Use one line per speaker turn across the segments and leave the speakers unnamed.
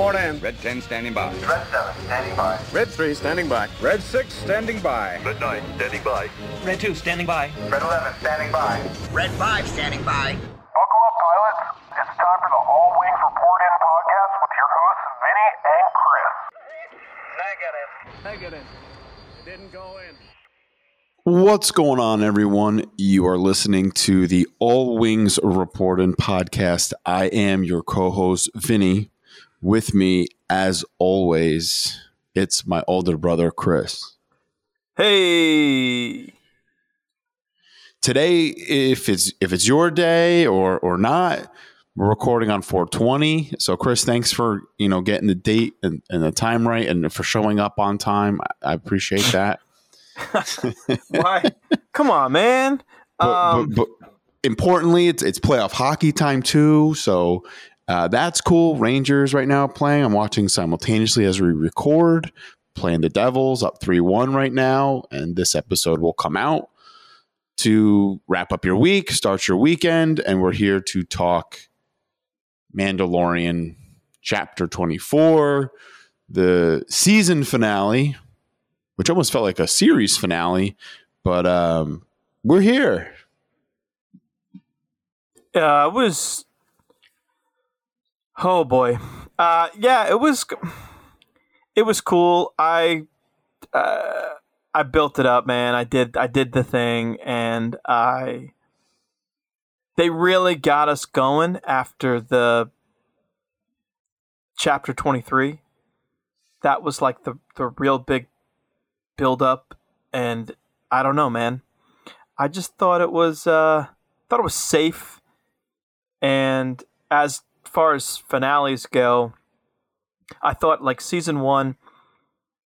report in.
Red 10 standing by.
Red 7, standing by.
Red 3 standing by.
Red 6 standing by.
Red 9, standing by.
Red 2 standing by.
Red 11, standing by.
Red 5 standing by.
Buckle up, pilots. It's time for the All Wings Report In podcast with your hosts, Vinny and Chris.
Negative. Negative. Didn't go in.
What's going on, everyone? You are listening to the All Wings Report Reporting podcast. I am your co host, Vinny. With me, as always, it's my older brother, Chris.
Hey,
Today, if it's if it's your day or or not, we're recording on 420. So, Chris, thanks for you know getting the date and, and the time right, and for showing up on time. I, I appreciate that.
why? Come on, man.
but,
Um,
but, but importantly, it's it's playoff hockey time too. So uh, that's cool. Rangers right now playing. I'm watching simultaneously as we record. Playing the Devils up three one right now, and this episode will come out to wrap up your week, start your weekend, and we're here to talk Mandalorian chapter 24, the season finale, which almost felt like a series finale, but um, we're here.
uh, it was. Oh boy. Uh, yeah, it was. It was cool. I. Uh, I built it up, man. I did. I did the thing, and I. They really got us going after the. Chapter twenty three. That was like the the real big build up, and I don't know, man. I just thought it was. Uh, thought it was safe. And as far as finales go, I thought like season one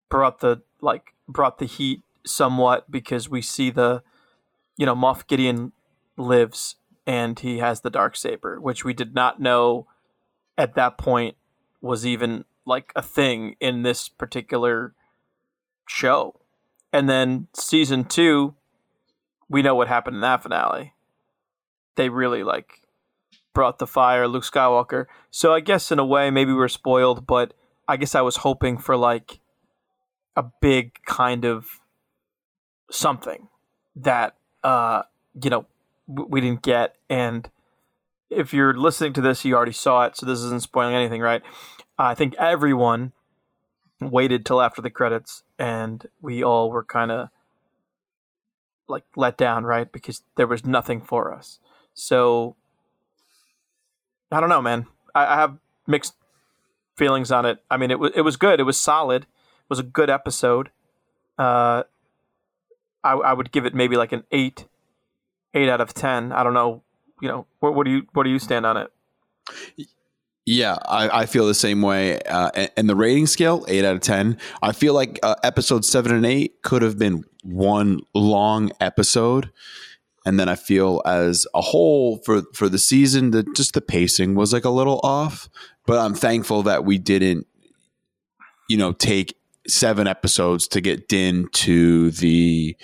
brought the like brought the heat somewhat because we see the you know Moff Gideon lives and he has the dark saber, which we did not know at that point was even like a thing in this particular show. And then season two, we know what happened in that finale. They really like brought the fire, Luke Skywalker. So I guess in a way, maybe we were spoiled, but I guess I was hoping for like a big kind of something that uh, you know we didn't get. And if you're listening to this, you already saw it, so this isn't spoiling anything, right? I think everyone waited till after the credits, and we all were kind of like let down, right? Because there was nothing for us. So I don't know, man. I, I have mixed feelings on it. I mean, it was it was good. It was solid. It was a good episode. Uh, I I would give it maybe like an eight, eight out of ten. I don't know. You know, what, what do you what do you stand on it?
Yeah, I, I feel the same way. Uh, and, and the rating scale, eight out of ten. I feel like uh, episode seven and eight could have been one long episode, and then I feel as a whole for for the season that just the pacing was like a little off. But I'm thankful that we didn't, you know, take seven episodes to get Din to the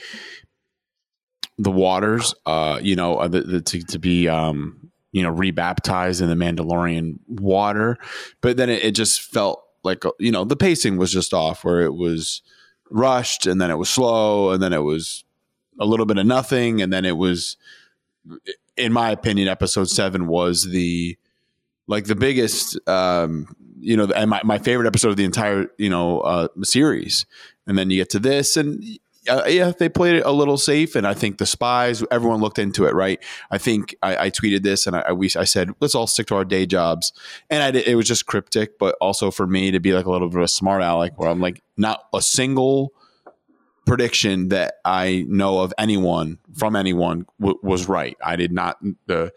the waters. Uh, you know, uh, the, the, to to be um you know rebaptized in the Mandalorian water, but then it, it just felt like you know the pacing was just off where it was rushed and then it was slow and then it was a little bit of nothing and then it was in my opinion episode 7 was the like the biggest um you know and my, my favorite episode of the entire you know uh series and then you get to this and uh, yeah, they played it a little safe, and I think the spies. Everyone looked into it, right? I think I, I tweeted this, and I, I, we, I said, "Let's all stick to our day jobs." And I it was just cryptic, but also for me to be like a little bit of a smart aleck, where I'm like, not a single prediction that I know of anyone from anyone w- was right. I did not the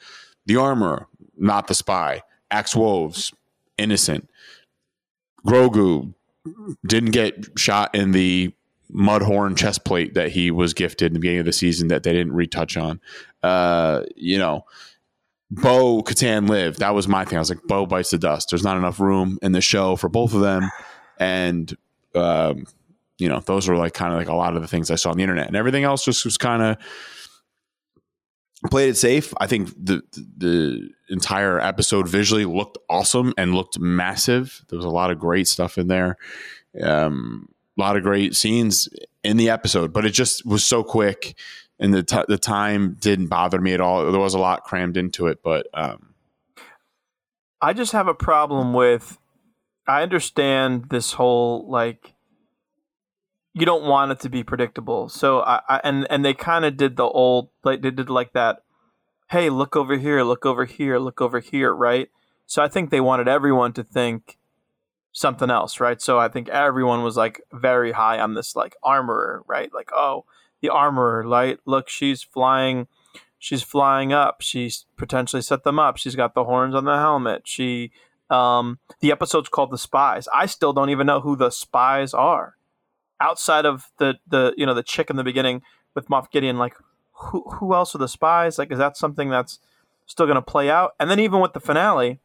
the armor, not the spy. Axe Woves, innocent. Grogu didn't get shot in the mudhorn chest plate that he was gifted in the beginning of the season that they didn't retouch on. Uh, you know, Bo Katan lived. That was my thing. I was like, Bo bites the dust. There's not enough room in the show for both of them, and um, you know, those were like kind of like a lot of the things I saw on the internet, and everything else just was kind of played it safe. I think the the entire episode visually looked awesome and looked massive. There was a lot of great stuff in there. Um, a lot of great scenes in the episode, but it just was so quick, and the t- the time didn't bother me at all. There was a lot crammed into it, but um,
I just have a problem with. I understand this whole like. You don't want it to be predictable, so I, I and and they kind of did the old like they did like that. Hey, look over here! Look over here! Look over here! Right. So I think they wanted everyone to think something else, right? So I think everyone was like very high on this like armorer, right? Like, oh, the armorer, right? Look, she's flying she's flying up. She's potentially set them up. She's got the horns on the helmet. She um the episode's called The Spies. I still don't even know who the spies are. Outside of the the you know the chick in the beginning with Moff Gideon, like who who else are the spies? Like is that something that's still gonna play out? And then even with the finale,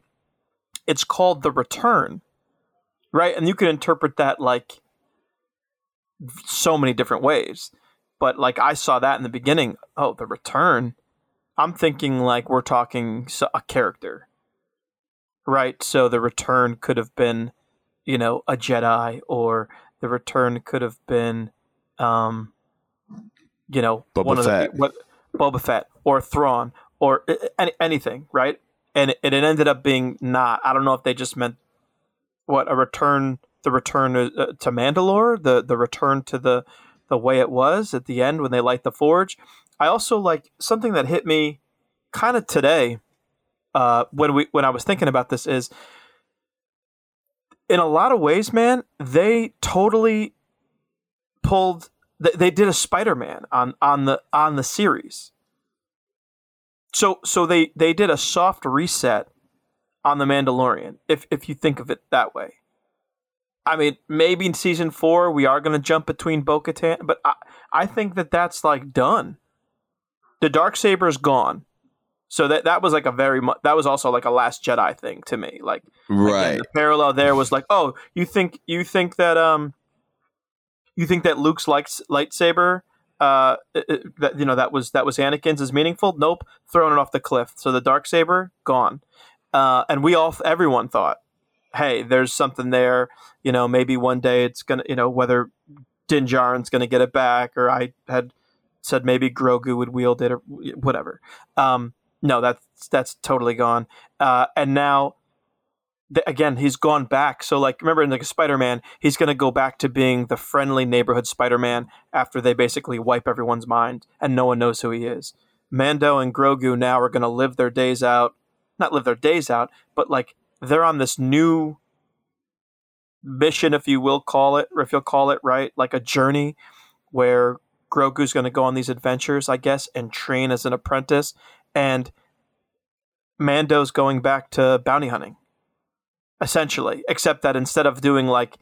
it's called The Return right? And you can interpret that like so many different ways. But like I saw that in the beginning. Oh, the return. I'm thinking like we're talking a character, right? So the return could have been, you know, a Jedi, or the return could have been, um, you know,
Boba
one
Fett.
of the what Boba Fett or Thrawn or any, anything, right? And it, it ended up being not. I don't know if they just meant what a return the return uh, to Mandalore, the the return to the the way it was at the end when they light the forge. I also like something that hit me kind of today uh, when we when I was thinking about this is in a lot of ways, man, they totally pulled. They, they did a Spider-Man on on the on the series. So so they they did a soft reset on the Mandalorian, if if you think of it that way. I mean, maybe in season four we are going to jump between Bo-Katan, but I, I think that that's like done. The dark saber is gone, so that that was like a very mu- that was also like a Last Jedi thing to me. Like, again,
right.
the parallel there was like, oh, you think you think that um, you think that Luke's lights, lightsaber, uh, uh, uh, that you know that was that was Anakin's is meaningful? Nope, throwing it off the cliff. So the dark saber gone uh, and we all everyone thought hey there's something there you know maybe one day it's gonna you know whether Din Djarin's gonna get it back or i had said maybe grogu would wield it or whatever um, no that's that's totally gone. Uh, and now th- again he's gone back. So like remember in like spider-man he's going to go back to being the friendly neighborhood spider-man after they basically wipe everyone's mind and no one knows who he is. Mando and grogu now are going to live their days out not live their days out, but like they're on this new mission, if you will call it, or if you'll call it right, like a journey where Grogu's going to go on these adventures, I guess, and train as an apprentice, and Mando's going back to bounty hunting, essentially. Except that instead of doing like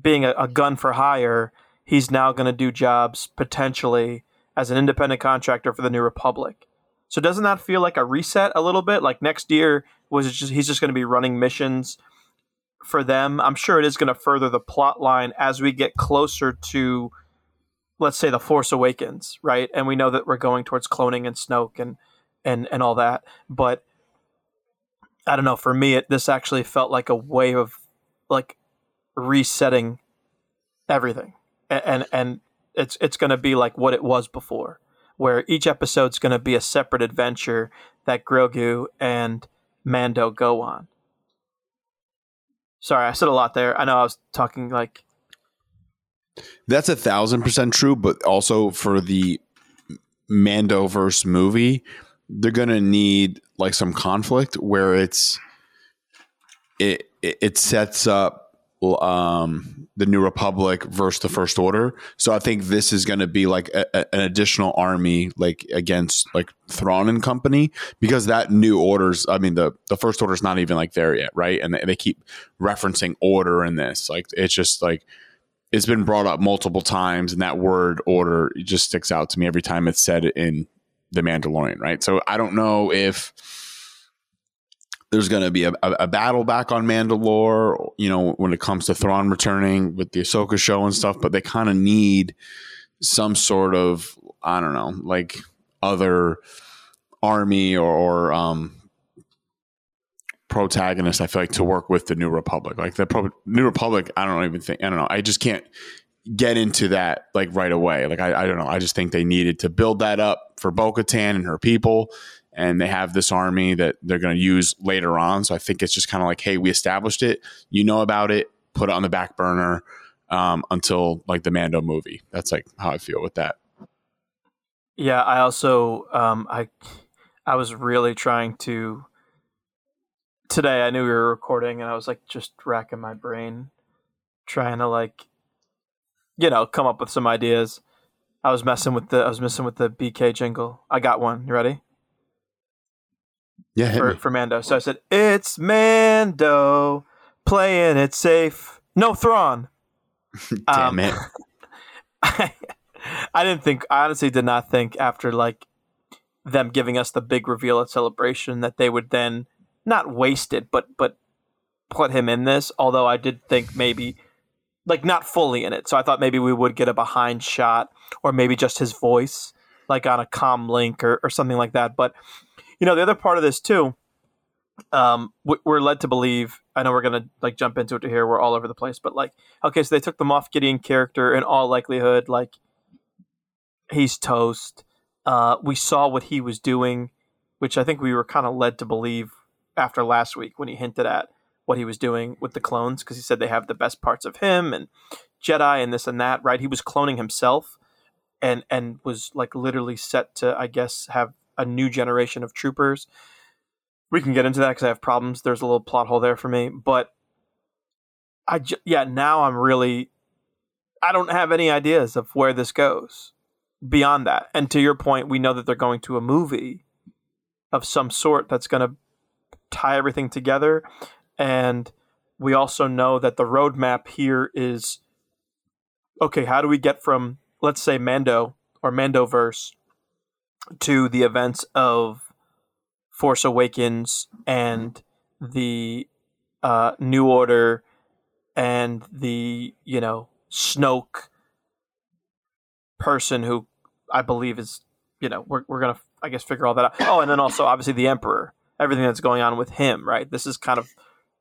being a, a gun for hire, he's now going to do jobs potentially as an independent contractor for the New Republic. So doesn't that feel like a reset a little bit? Like next year was just he's just going to be running missions for them. I'm sure it is going to further the plot line as we get closer to let's say the Force Awakens, right? And we know that we're going towards cloning and Snoke and and and all that. But I don't know, for me it this actually felt like a way of like resetting everything. And and, and it's it's going to be like what it was before where each episode's going to be a separate adventure that Grogu and Mando go on. Sorry, I said a lot there. I know I was talking like
That's a thousand percent true, but also for the Mandoverse movie, they're gonna need like some conflict where it's it it sets up um the New Republic versus the First Order. So I think this is going to be like a, a- an additional army, like against like Thrawn and company, because that New Order's. I mean, the the First Order's not even like there yet, right? And they, they keep referencing order in this. Like it's just like it's been brought up multiple times, and that word order just sticks out to me every time it's said in the Mandalorian, right? So I don't know if there's going to be a, a, a battle back on Mandalore, you know, when it comes to Thrawn returning with the Ahsoka show and stuff, but they kind of need some sort of, I don't know, like other army or, or um, protagonist. I feel like to work with the New Republic, like the Pro- New Republic. I don't even think I don't know. I just can't get into that like right away. Like I, I don't know. I just think they needed to build that up for Bo Katan and her people. And they have this army that they're going to use later on. So I think it's just kind of like, hey, we established it. You know about it. Put it on the back burner um, until like the Mando movie. That's like how I feel with that.
Yeah, I also um, I I was really trying to today. I knew we were recording, and I was like just racking my brain, trying to like you know come up with some ideas. I was messing with the I was messing with the BK jingle. I got one. You ready?
Yeah,
For, for Mando. So I said, "It's Mando playing it safe. No Thrawn."
Damn
um,
it.
I, I didn't think. I honestly did not think after like them giving us the big reveal at celebration that they would then not waste it, but but put him in this. Although I did think maybe like not fully in it. So I thought maybe we would get a behind shot or maybe just his voice, like on a com link or, or something like that. But you know, the other part of this too, um, we- we're led to believe. I know we're gonna like jump into it here. We're all over the place, but like, okay, so they took the Moff Gideon character in all likelihood, like he's toast. Uh, we saw what he was doing, which I think we were kind of led to believe after last week when he hinted at what he was doing with the clones because he said they have the best parts of him and Jedi and this and that. Right? He was cloning himself and and was like literally set to, I guess, have a new generation of troopers. We can get into that because I have problems. There's a little plot hole there for me, but I ju- yeah now I'm really I don't have any ideas of where this goes beyond that. And to your point, we know that they're going to a movie of some sort that's going to tie everything together. And we also know that the roadmap here is okay, how do we get from, let's say, Mando or Mandoverse to the events of Force Awakens and the uh, New Order and the, you know, Snoke person who I believe is, you know, we're, we're going to, I guess, figure all that out. Oh, and then also obviously the Emperor, everything that's going on with him, right? This is kind of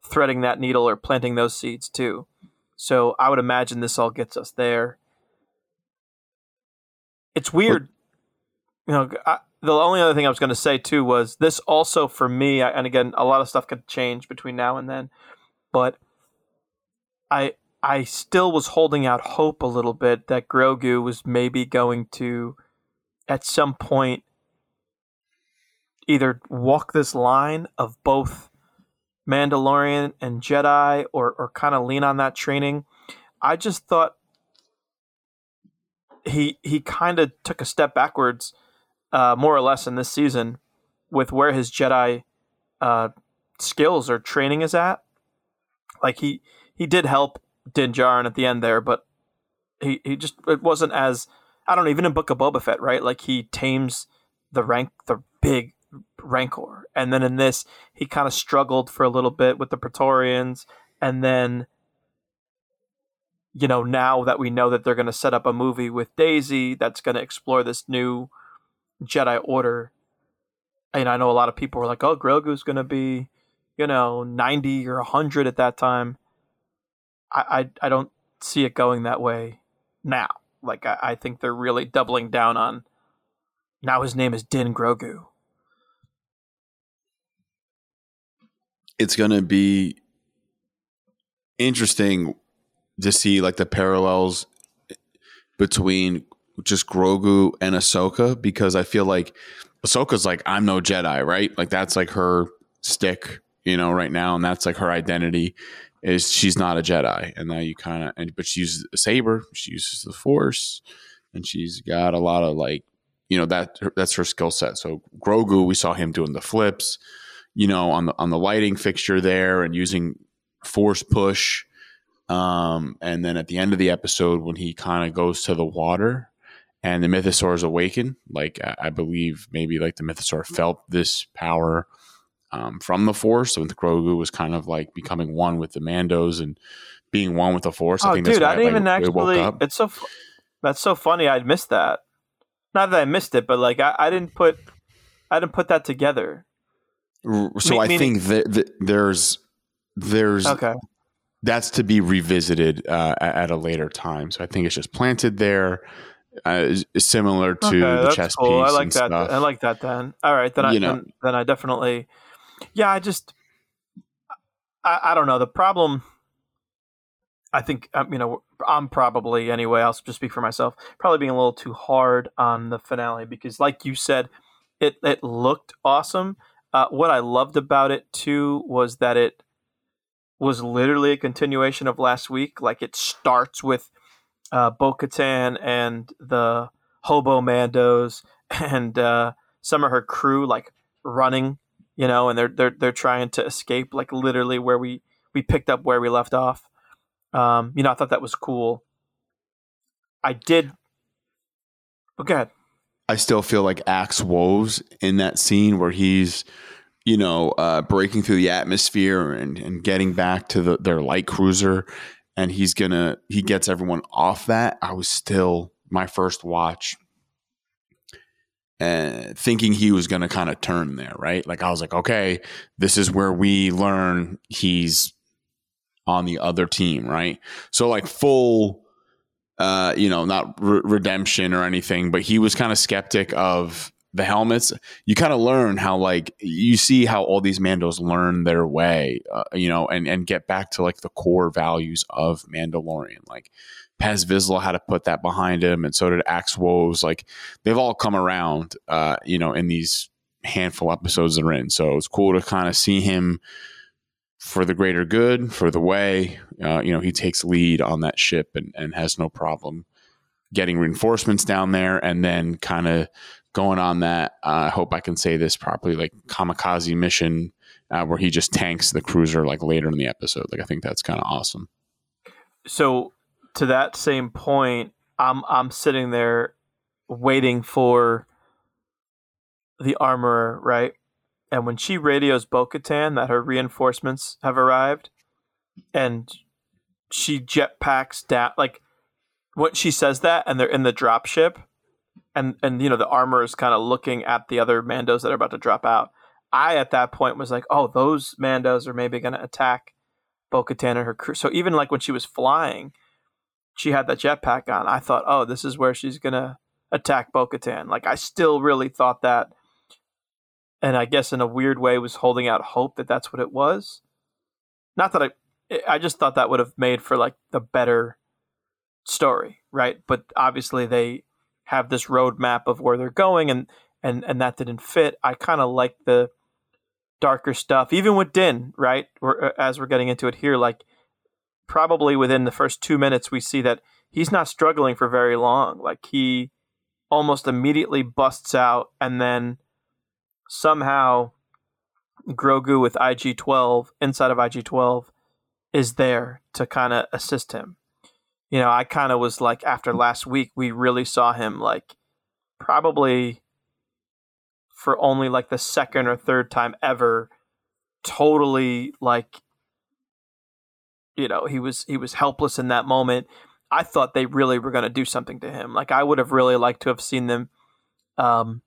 threading that needle or planting those seeds too. So I would imagine this all gets us there. It's weird. You know, I, the only other thing I was going to say too was this also for me, I- and again, a lot of stuff could change between now and then, but I I still was holding out hope a little bit that Grogu was maybe going to, at some point, either walk this line of both Mandalorian and Jedi, or or kind of lean on that training. I just thought he he kind of took a step backwards, uh, more or less in this season, with where his Jedi uh, skills or training is at. Like he he did help Din Djarin at the end there, but he, he just it wasn't as I don't know, even in Book of Boba Fett, right? Like he tames the rank the big rancor. And then in this he kind of struggled for a little bit with the Praetorians and then you know, now that we know that they're going to set up a movie with Daisy that's going to explore this new Jedi Order, and I know a lot of people were like, "Oh, Grogu's going to be, you know, ninety or hundred at that time." I, I I don't see it going that way now. Like I, I think they're really doubling down on. Now his name is Din Grogu.
It's going to be interesting to see like the parallels between just Grogu and Ahsoka because I feel like Ahsoka's like I'm no Jedi, right? Like that's like her stick, you know, right now, and that's like her identity is she's not a Jedi, and now you kind of and but she uses a saber, she uses the Force, and she's got a lot of like you know that that's her skill set. So Grogu, we saw him doing the flips, you know, on the on the lighting fixture there, and using Force push. Um, and then at the end of the episode, when he kind of goes to the water and the mythosaurs awaken, like I, I believe maybe like the mythosaur felt this power um, from the force. So the Grogu was kind of like becoming one with the Mandos and being one with the force. I
oh,
think
dude, I didn't even
it
actually.
up.
It's so. That's so funny. I'd missed that. Not that I missed it, but like I, I didn't put I didn't put that together.
So
Me-
I
meaning-
think that, that there's there's
Okay.
that's to be revisited uh, at, a later time. So I think it's just planted there, uh, similar to
okay,
the chess
cool.
piece
I like that.
stuff.
I like that. Then all right. Then I
You know.
then, then I definitely. Yeah, I just. I, I don't know the problem. I think um, you know I'm probably anyway. I'll just speak for myself. Probably being a little too hard on the finale because, like you said, it it looked awesome. Uh, what I loved about it too was that it was literally a continuation of last week. Like it starts with uh, Bo Katan and the Hobo Mandos and uh, some of her crew like running, you know, and they're they're they're trying to escape like literally where we we picked up where we left off. Um, you know, I thought that was cool. I did. Ahead.
I still feel like Axe Woves in that scene where he's, you know, uh, breaking through the atmosphere and, and getting back to the, their light cruiser, and he's gonna he gets everyone off that. I was still my first watch, uh, thinking he was gonna kind of turn there, right? Like I was like, okay, this is where we learn he's on the other team, right? So like full uh, you know, not re- redemption or anything, but he was kind of skeptic of the helmets. You kind of learn how, like, you see how all these Mandos learn their way, uh, you know, and and get back to like the core values of Mandalorian. Like, Paz Vizsla had to put that behind him, and so did Axe Woves. Like, they've all come around, uh, you know, in these handful episodes they're in. So it's cool to kind of see him for the greater good, for the way. Uh, you know, he takes lead on that ship and, and has no problem getting reinforcements down there and then kind of going on that. Uh, I hope I can say this properly, like kamikaze mission uh, where he just tanks the cruiser like later in the episode. Like I think that's kind of awesome.
so to that same point, I'm I'm sitting there waiting for the armorer, right? And when she radios Bo-Katan that her reinforcements have arrived, and she jetpacks down, like when she says that, and they're in the dropship, and and you know the armor is kind of looking at the other Mandos that are about to drop out. I at that point was like, oh, those Mandos are maybe going to attack Bo-Katan and her crew. So even like when she was flying, she had that jetpack on. I thought, oh, this is where she's gonna attack Bo-Katan. Like I still really thought that, and I guess in a weird way was holding out hope that that's what it was. Not that I, I just thought that would have made for like the better story, right? But obviously they have this roadmap of where they're going, and and and that didn't fit. I kind of like the darker stuff, even with Din, right? We're, uh, as we're getting into it here, like probably within the first two minutes, we see that he's not struggling for very long. Like he almost immediately busts out, and then somehow Grogu with IG 12 inside of IG 12 is there to kind of assist him. You know, I kind of was like, after last week, we really saw him like probably for only like the second or third time ever, totally like you know he was he was helpless in that moment i thought they really were going to do something to him like i would have really liked to have seen them um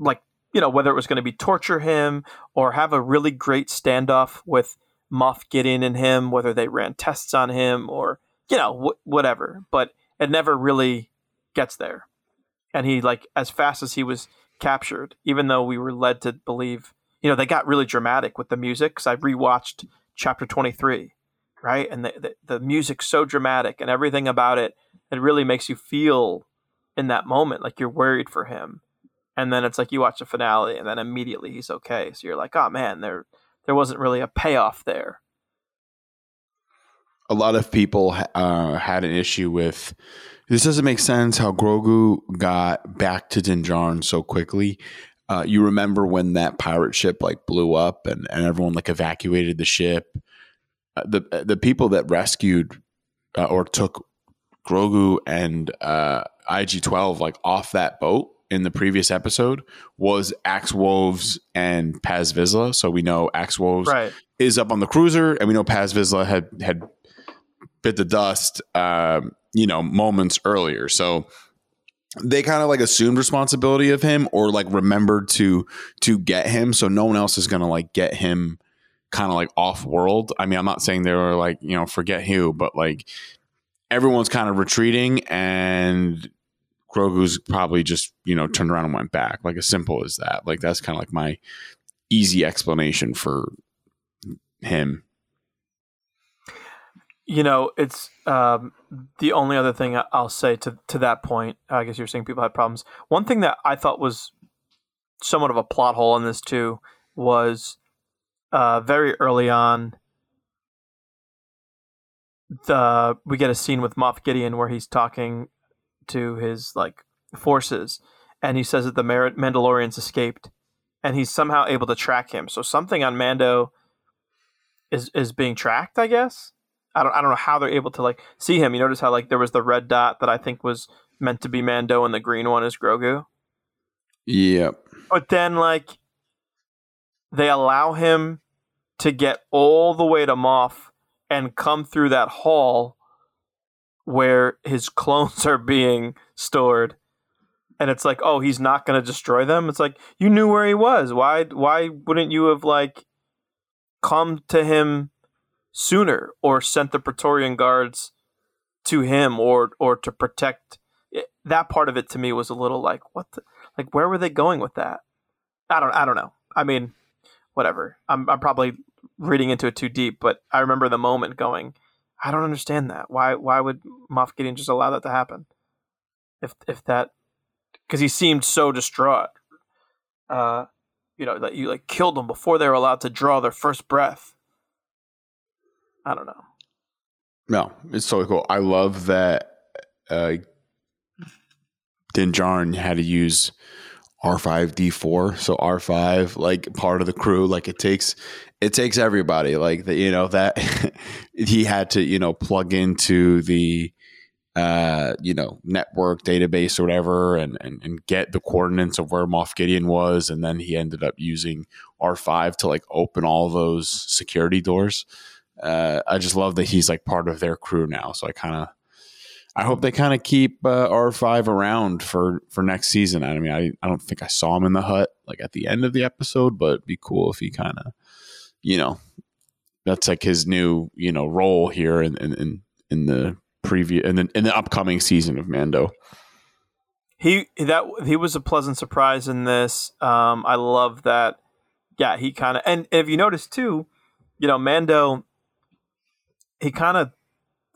like you know whether it was going to be torture him or have a really great standoff with Moff Gideon and him whether they ran tests on him or you know wh- whatever but it never really gets there and he like as fast as he was captured even though we were led to believe you know they got really dramatic with the music because i rewatched chapter 23 right? And the, the the music's so dramatic and everything about it, it really makes you feel in that moment like you're worried for him. And then it's like you watch the finale, and then immediately he's okay. So you're like, oh man, there there wasn't really a payoff there.
A lot of people uh, had an issue with this. Doesn't make sense how Grogu got back to Din Djarin so quickly. Uh, you remember when that pirate ship like blew up and, and everyone like evacuated the ship. Uh, the the people that rescued uh, or took Grogu and uh, IG twelve like off that boat in the previous episode was Axe Woves and Paz Vizsla. So we know Axe Woves
Right.
is up on the cruiser, and we know Paz Vizsla had had bit the dust, um, you know, moments earlier. So they kind of like assumed responsibility of him or like remembered to to get him so no one else is gonna like get him kind of like off world i mean i'm not saying they were like you know forget who but like everyone's kind of retreating and grogu's probably just you know turned around and went back like as simple as that like that's kind of like my easy explanation for him
You know, it's um, the only other thing I'll say to to that point. I guess you're saying people had problems. One thing that I thought was somewhat of a plot hole in this too was uh, very early on. The we get a scene with Moff Gideon where he's talking to his like forces, and he says that the Mar- Mandalorians escaped, and he's somehow able to track him. So something on Mando is is being tracked, I guess. I don't I don't know how they're able to like see him. You notice how like there was the red dot that I think was meant to be Mando and the green one is Grogu.
yep
But then like they allow him to get all the way to Moff and come through that hall where his clones are being stored. And it's like, oh, he's not going to destroy them. It's like you knew where he was. Why? Why wouldn't you have like come to him sooner, or sent the Praetorian guards to him, or or to protect? That part of it to me was a little like, what? The, like, where were they going with that? I don't. I don't know. I mean, whatever. I'm I'm probably reading into it too deep, but I remember the moment going, I don't understand that. Why why would Moff Gideon just allow that to happen? If if that because he seemed so distraught. Uh, you know that you like killed them before they were allowed to draw their first breath. I don't know.
No, it's totally cool. I love that uh, Din Djarin had to use R5D4. So R5, like part of the crew, like it takes it takes everybody. Like the, you know that he had to you know plug into the uh you know network database or whatever and, and and get the coordinates of where Moff Gideon was and then he ended up using R5 to like open all those security doors uh, I just love that he's like part of their crew now. So I kind of, I hope they kind of keep uh, R5 around for for next season. I mean, I, I don't think I saw him in the hut like at the end of the episode, but it'd be cool if he kind of, you know, that's like his new you know role here in in in, in the preview in the in the upcoming season of Mando.
He that he was a pleasant surprise in this. Um, I love that. Yeah, he kind of and if you notice too, you know, Mando, he kind of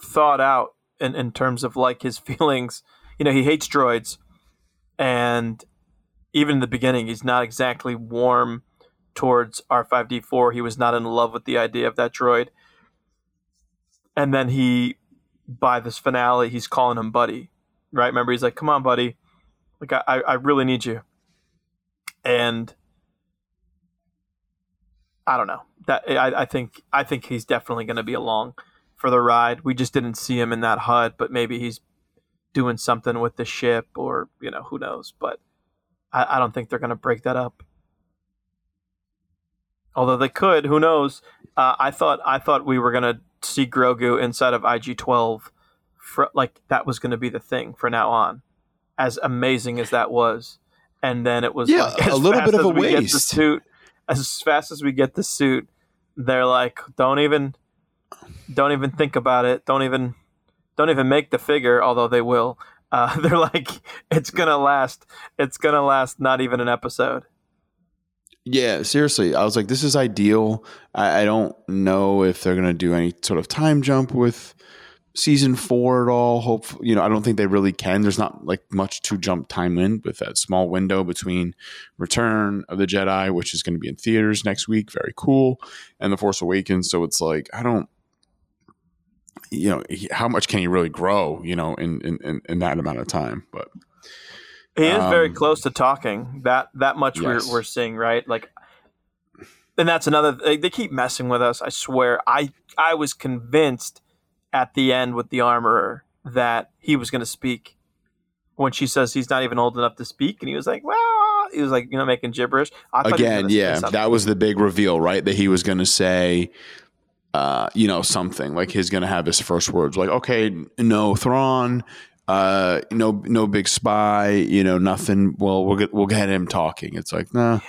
thought out in in terms of like his feelings. You know, he hates droids, and even in the beginning, he's not exactly warm towards R five D four. He was not in love with the idea of that droid, and then he, by this finale, he's calling him buddy. Right? Remember, he's like, "Come on, buddy." Like I, I really need you. And I don't know. That I, I think I think he's definitely going to be along for the ride. We just didn't see him in that hut, but maybe he's doing something with the ship, or you know, who knows. But I, I don't think they're going to break that up. Although they could, who knows? Uh, I thought I thought we were going to see Grogu inside of IG twelve, for like that was going to be the thing for now on. As amazing as that was, and then it was
Yeah,
like,
a little bit of a
we get the
waste.
suit, as fast as we get the suit, they're like, don't even, don't even think about it. Don't even, don't even make the figure. Although they will. Uh, they're like, it's gonna last. It's gonna last. Not even an episode.
Yeah, seriously. I was like, this is ideal. I, I don't know if they're to do any sort of time jump with season four at all. Hope you know, I don't think they really can. There's not like much to jump time in with that small window between Return of the Jedi, which is going to be in theaters next week, very cool, and The Force Awakens. So it's like I don't, you know, he- how much can he really grow? You know, in in in, that amount of time, but.
He is very
Um,
close to talking. That that much
Yes.
we're we're seeing, right? Like, and that's another. They, they keep messing with us. I swear. I I was convinced at the end with the armorer that he was going to speak when she says he's not even old enough to speak, and he was like, "Well," he was like, you know, making gibberish. I thought he was
again, yeah, that was the big reveal, right? That he was going to say, uh, you know, something like he's going to have his first words, like, "Okay, no, Thrawn, uh, no, no big spy, you know, nothing. Well, we'll get we'll get him talking. It's like, nah,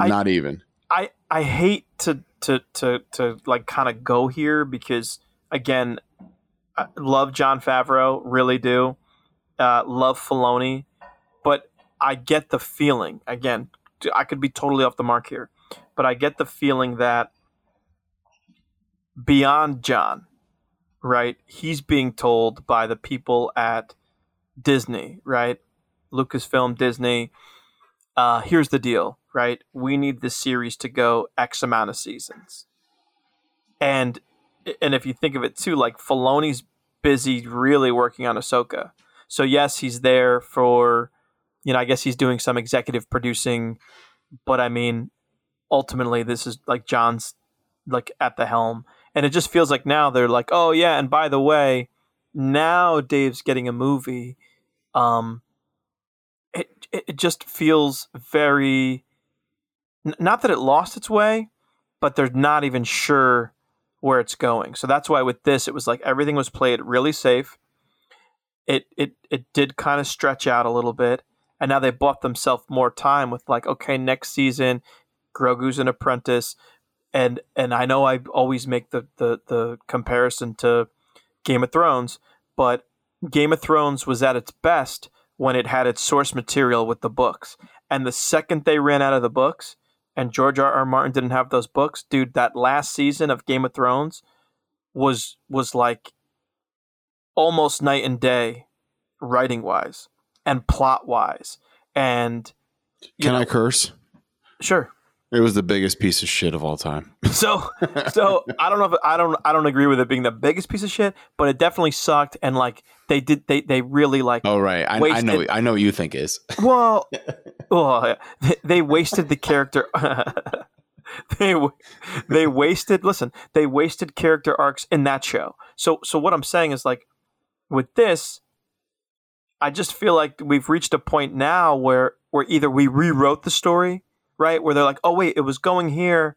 I-
not even.
I I hate to to to to like kind of go here because again, I love Jon Favreau, really do. Uh, love Filoni, but I get the feeling again. I could be totally off the mark here, but I get the feeling that beyond Jon, right? He's being told by the people at Disney, right? Lucasfilm, Disney. Uh, here's the deal, right? We need this series to go X amount of seasons, and and if you think of it too, like Filoni's busy really working on Ahsoka. So yes, he's there for, you know, I guess he's doing some executive producing, but I mean, ultimately this is like Jon's like at the helm, and it just feels like now they're like, oh yeah, and by the way, now Dave's getting a movie. Um, it it just feels very, not that it lost its way, but they're not even sure where it's going. So that's why with this, it was like everything was played really safe. It it it did kind of stretch out a little bit, and now they bought themselves more time with like, okay, next season, Grogu's an apprentice, and and I know I always make the the the comparison to Game of Thrones, but Game of Thrones was at its best when it had its source material with the books, and the second they ran out of the books, and George R. R. Martin didn't have those books, dude, that last season of Game of Thrones was was like almost night and day writing wise and plot wise. And
Can
know,
I curse?
sure.
It was the biggest piece of shit of all time.
So so I don't know if I don't I don't agree with it being the biggest piece of shit, but it definitely sucked and like they did they they really like
Oh right, I, I know. I know what you think is.
Well, well, oh, they, they wasted the character. they they wasted. Listen, they wasted character arcs in that show. So so what I'm saying is like, with this, I just feel like we've reached a point now where where either we rewrote the story, right? Where they're like, oh wait, it was going here.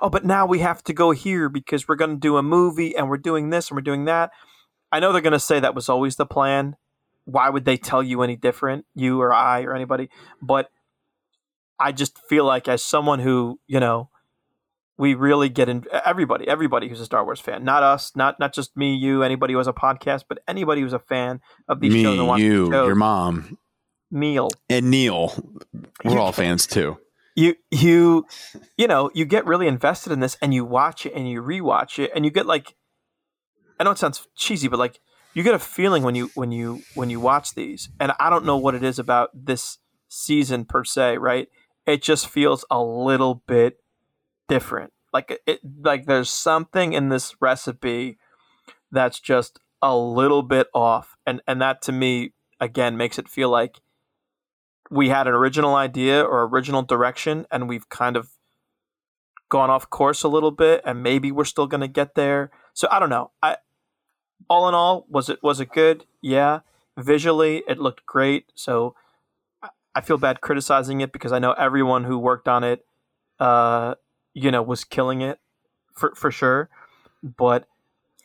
Oh, but now we have to go here because we're going to do a movie and we're doing this and we're doing that. I know they're going to say that was always the plan why would they tell you any different, you or I or anybody? But I just feel like as someone who, you know, we really get in everybody, everybody who's a Star Wars fan, not us, not not just me, you, anybody who has a podcast, but anybody who's a fan of these
Me,
shows and
you,
shows,
your mom,
Neil.
and Neil. We're all fans too.
You you you know, you get really invested in this and you watch it and you rewatch it and you get like I know it sounds cheesy, but like you get a feeling when you when you when you watch these. And I don't know what it is about this season per se, right? It just feels a little bit different. Like it- like there's something in this recipe that's just a little bit off. And and that to me again makes it feel like we had an original idea or original direction and we've kind of gone off course a little bit and maybe we're still going to get there. So I don't know. I all in all was it was it good? Yeah. Visually it looked great. So I- feel bad criticizing it because I know everyone who worked on it uh you know was killing it for for sure. But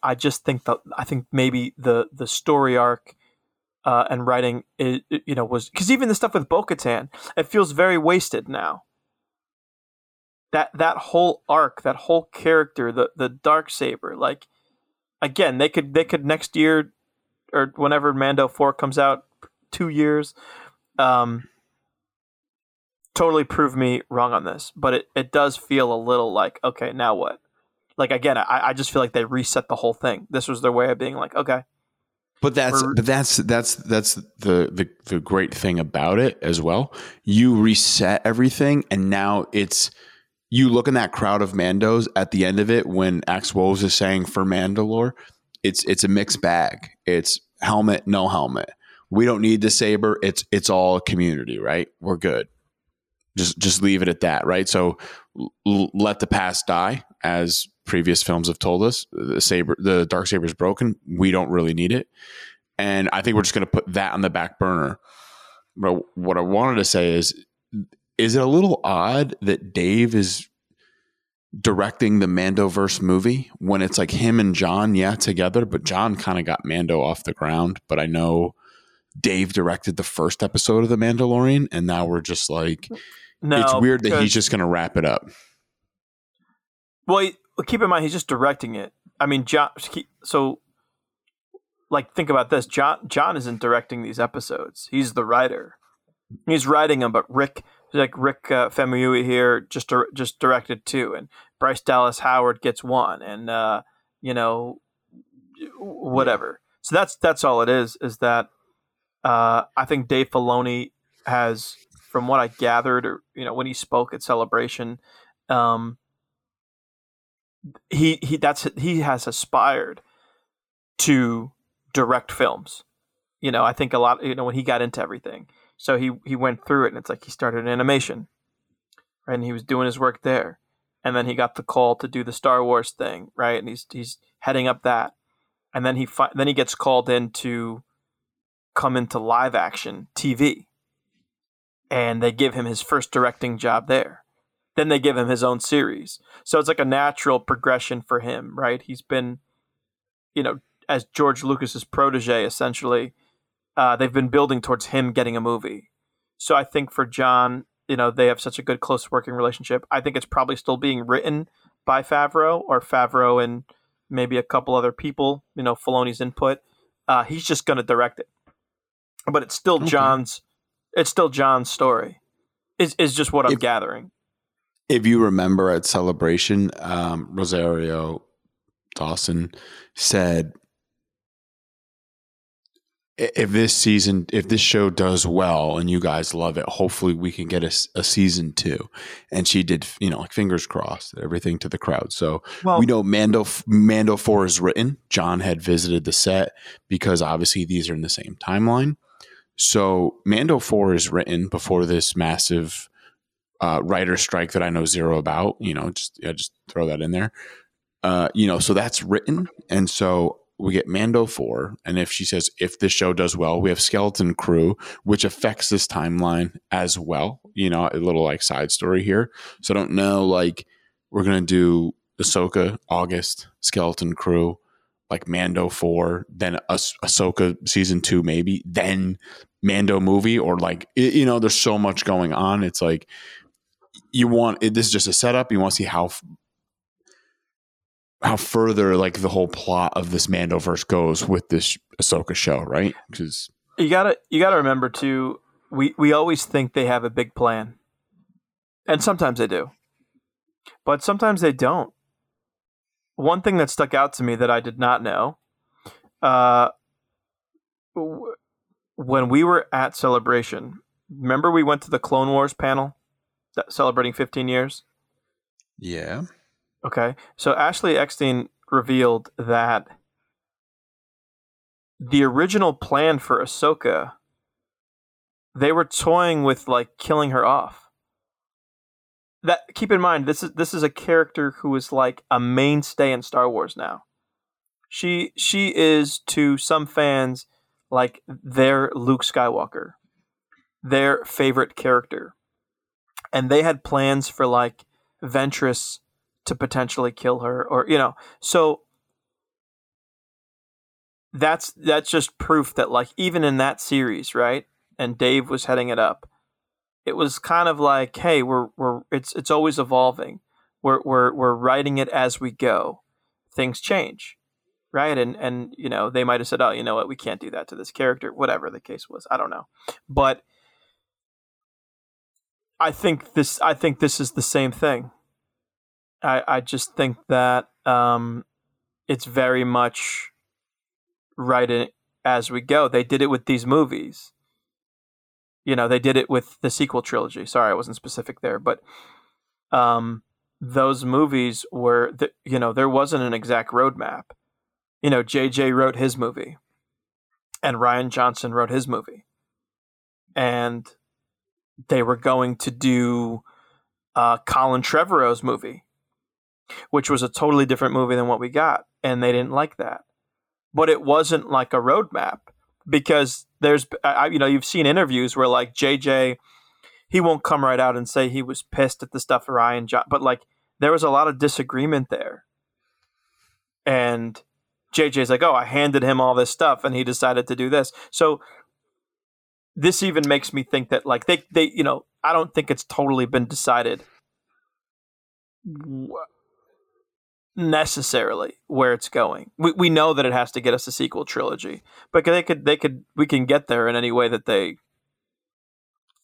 I just think that I think maybe the the story arc uh, and writing, it, it, you know, was because even the stuff with Bo-Katan, it feels very wasted now. That that whole arc, that whole character, the the dark saber, like again, they could they could next year or whenever Mando Four comes out, two years, um, totally prove me wrong on this. But it it does feel a little like okay, now what? Like again, I, I just feel like they reset the whole thing. This was their way of being like, okay,
But that's
Or-
but that's that's that's the, the the great thing about it as well. You reset everything, and now it's you look in that crowd of Mandos at the end of it when Axe Woves is saying for Mandalore, it's it's a mixed bag. It's helmet, no helmet. We don't need the saber. It's it's all community, right? We're good. Just just leave it at that, right? So l- let the past die, as previous films have told us. The saber, the dark saber is broken. We don't really need it, and I think we're just going to put that on the back burner. But what I wanted to say is, is it a little odd that Dave is directing the Mandoverse movie when it's like him and Jon, yeah, together, but Jon kind of got Mando off the ground. But I know Dave directed the first episode of The Mandalorian, and now we're just like,
No,
it's weird that he's just going to wrap it up.
Well, keep in mind he's just directing it. I mean, Jon. So, like, think about this. Jon Jon isn't directing these episodes. He's the writer. He's writing them, but Rick, like Rick uh, Famuyiwa here, just just directed two, and Bryce Dallas Howard gets one, and uh, you know, whatever. So that's that's all it is. Is that uh, I think Dave Filoni has, from what I gathered, or you know, when he spoke at Celebration. Um, he he that's he has aspired to direct films. You know, I think a lot. You know, when he got into everything, so he he went through it, and it's like he started animation, right? And he was doing his work there, and then he got the call to do the Star Wars thing, right? And he's he's heading up that, and then he fi- then he gets called in to come into live action TV, and they give him his first directing job there then they give him his own series. So it's like a natural progression for him, right? He's been, you know, as George Lucas's protege, essentially. Uh, they've been building towards him getting a movie. So I think for Jon, you know, they have such a good close working relationship. I think it's probably still being written by Favreau or Favreau and maybe a couple other people. You know, Filoni's input. Uh, he's just going to direct it, but it's still
Okay.
Jon's. It's still Jon's story. Is is just what I'm
If-
gathering.
If you remember at Celebration, um, Rosario Dawson said, "If this season, if this show does well and you guys love it, hopefully we can get a season two. And she did, you know, like fingers crossed, everything to the crowd. So
Well,
we know Mando Mando Four is written. Jon had visited the set because obviously these are in the same timeline. So Mando Four is written before this massive uh, writer strike that I know zero about. You know, just yeah, just throw that in there. Uh, you know, so that's written, and so we get Mando four, and if she says if this show does well, we have Skeleton Crew, which affects this timeline as well. You know, a little like side story here. So I don't know, like we're gonna do Ahsoka August, Skeleton Crew, like Mando four, then Ahs- Ahsoka season two, maybe then Mando movie, or like you know, there's so much going on. It's like you want it, this is just a setup. You want to see how how further like the whole plot of this Mandoverse goes with this Ahsoka show, right? Because
you gotta you gotta remember too. We we always think they have a big plan, and sometimes they do, but sometimes they don't. One thing that stuck out to me that I did not know, uh, w- when we were at Celebration, remember we went to the Clone Wars panel, celebrating 15 years.
yeah,
Okay. So Ashley Eckstein revealed that the original plan for Ahsoka, they were toying with like killing her off. That keep in mind, this is this is a character who is like a mainstay in Star Wars now. She she is to some fans like their Luke Skywalker, their favorite character. And they had plans for like Ventress to potentially kill her or you know so that's that's just proof that like even in that series right and dave was heading it up it was kind of like hey we're we're it's it's always evolving. We're we're we're writing it as we go. Things change right? And and you know they might have said oh you know what? We can't do that to this character whatever the case was. I don't know. But i think this i think this is the same thing I, I just think that um, it's very much right in, as we go. They did it with these movies. You know, they did it with the sequel trilogy. Sorry, I wasn't specific there, but um, those movies were, th- you know, there wasn't an exact roadmap. You know, JJ wrote his movie, and Rian Johnson wrote his movie, and they were going to do uh, Colin Trevorrow's movie which was a totally different movie than what we got, and they didn't like that. But it wasn't like a roadmap because there's, I, you know, you've seen interviews where like JJ, he won't come right out and say he was pissed at the stuff Rian John, but like there was a lot of disagreement there, and JJ's like, oh, I handed him all this stuff, and he decided to do this. So this even makes me think that like they they you know I don't think it's totally been decided necessarily where it's going. We we know that it has to get us a sequel trilogy, but they could they could we can get there in any way that they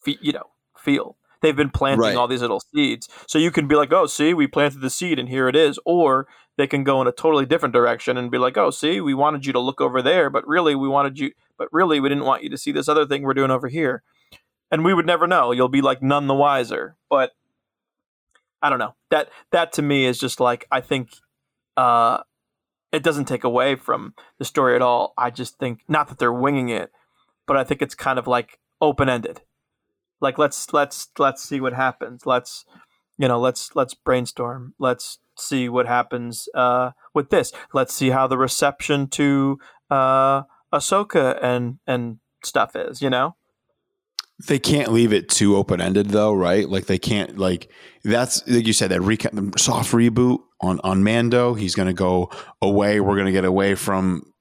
fe- you know feel. They've been planting
Right.
all these little seeds, so you can be like, "Oh, see, we planted the seed, and here it is." Or they can go in a totally different direction and be like, "Oh, see, we wanted you to look over there, but really, we wanted you, but really, we didn't want you to see this other thing we're doing over here." And we would never know. You'll be like none the wiser. But I don't know. That that to me is just like I think uh, it doesn't take away from the story at all. I just think not that they're winging it, but I think it's kind of like open ended. Like let's let's let's see what happens. Let's you know let's let's brainstorm. Let's see what happens uh, with this. Let's see how the reception to uh, Ahsoka and and stuff is. You know.
They can't leave it too open ended though, right? Like they can't like that's like you said that recap soft reboot on on Mando. He's to go away. We're to get away from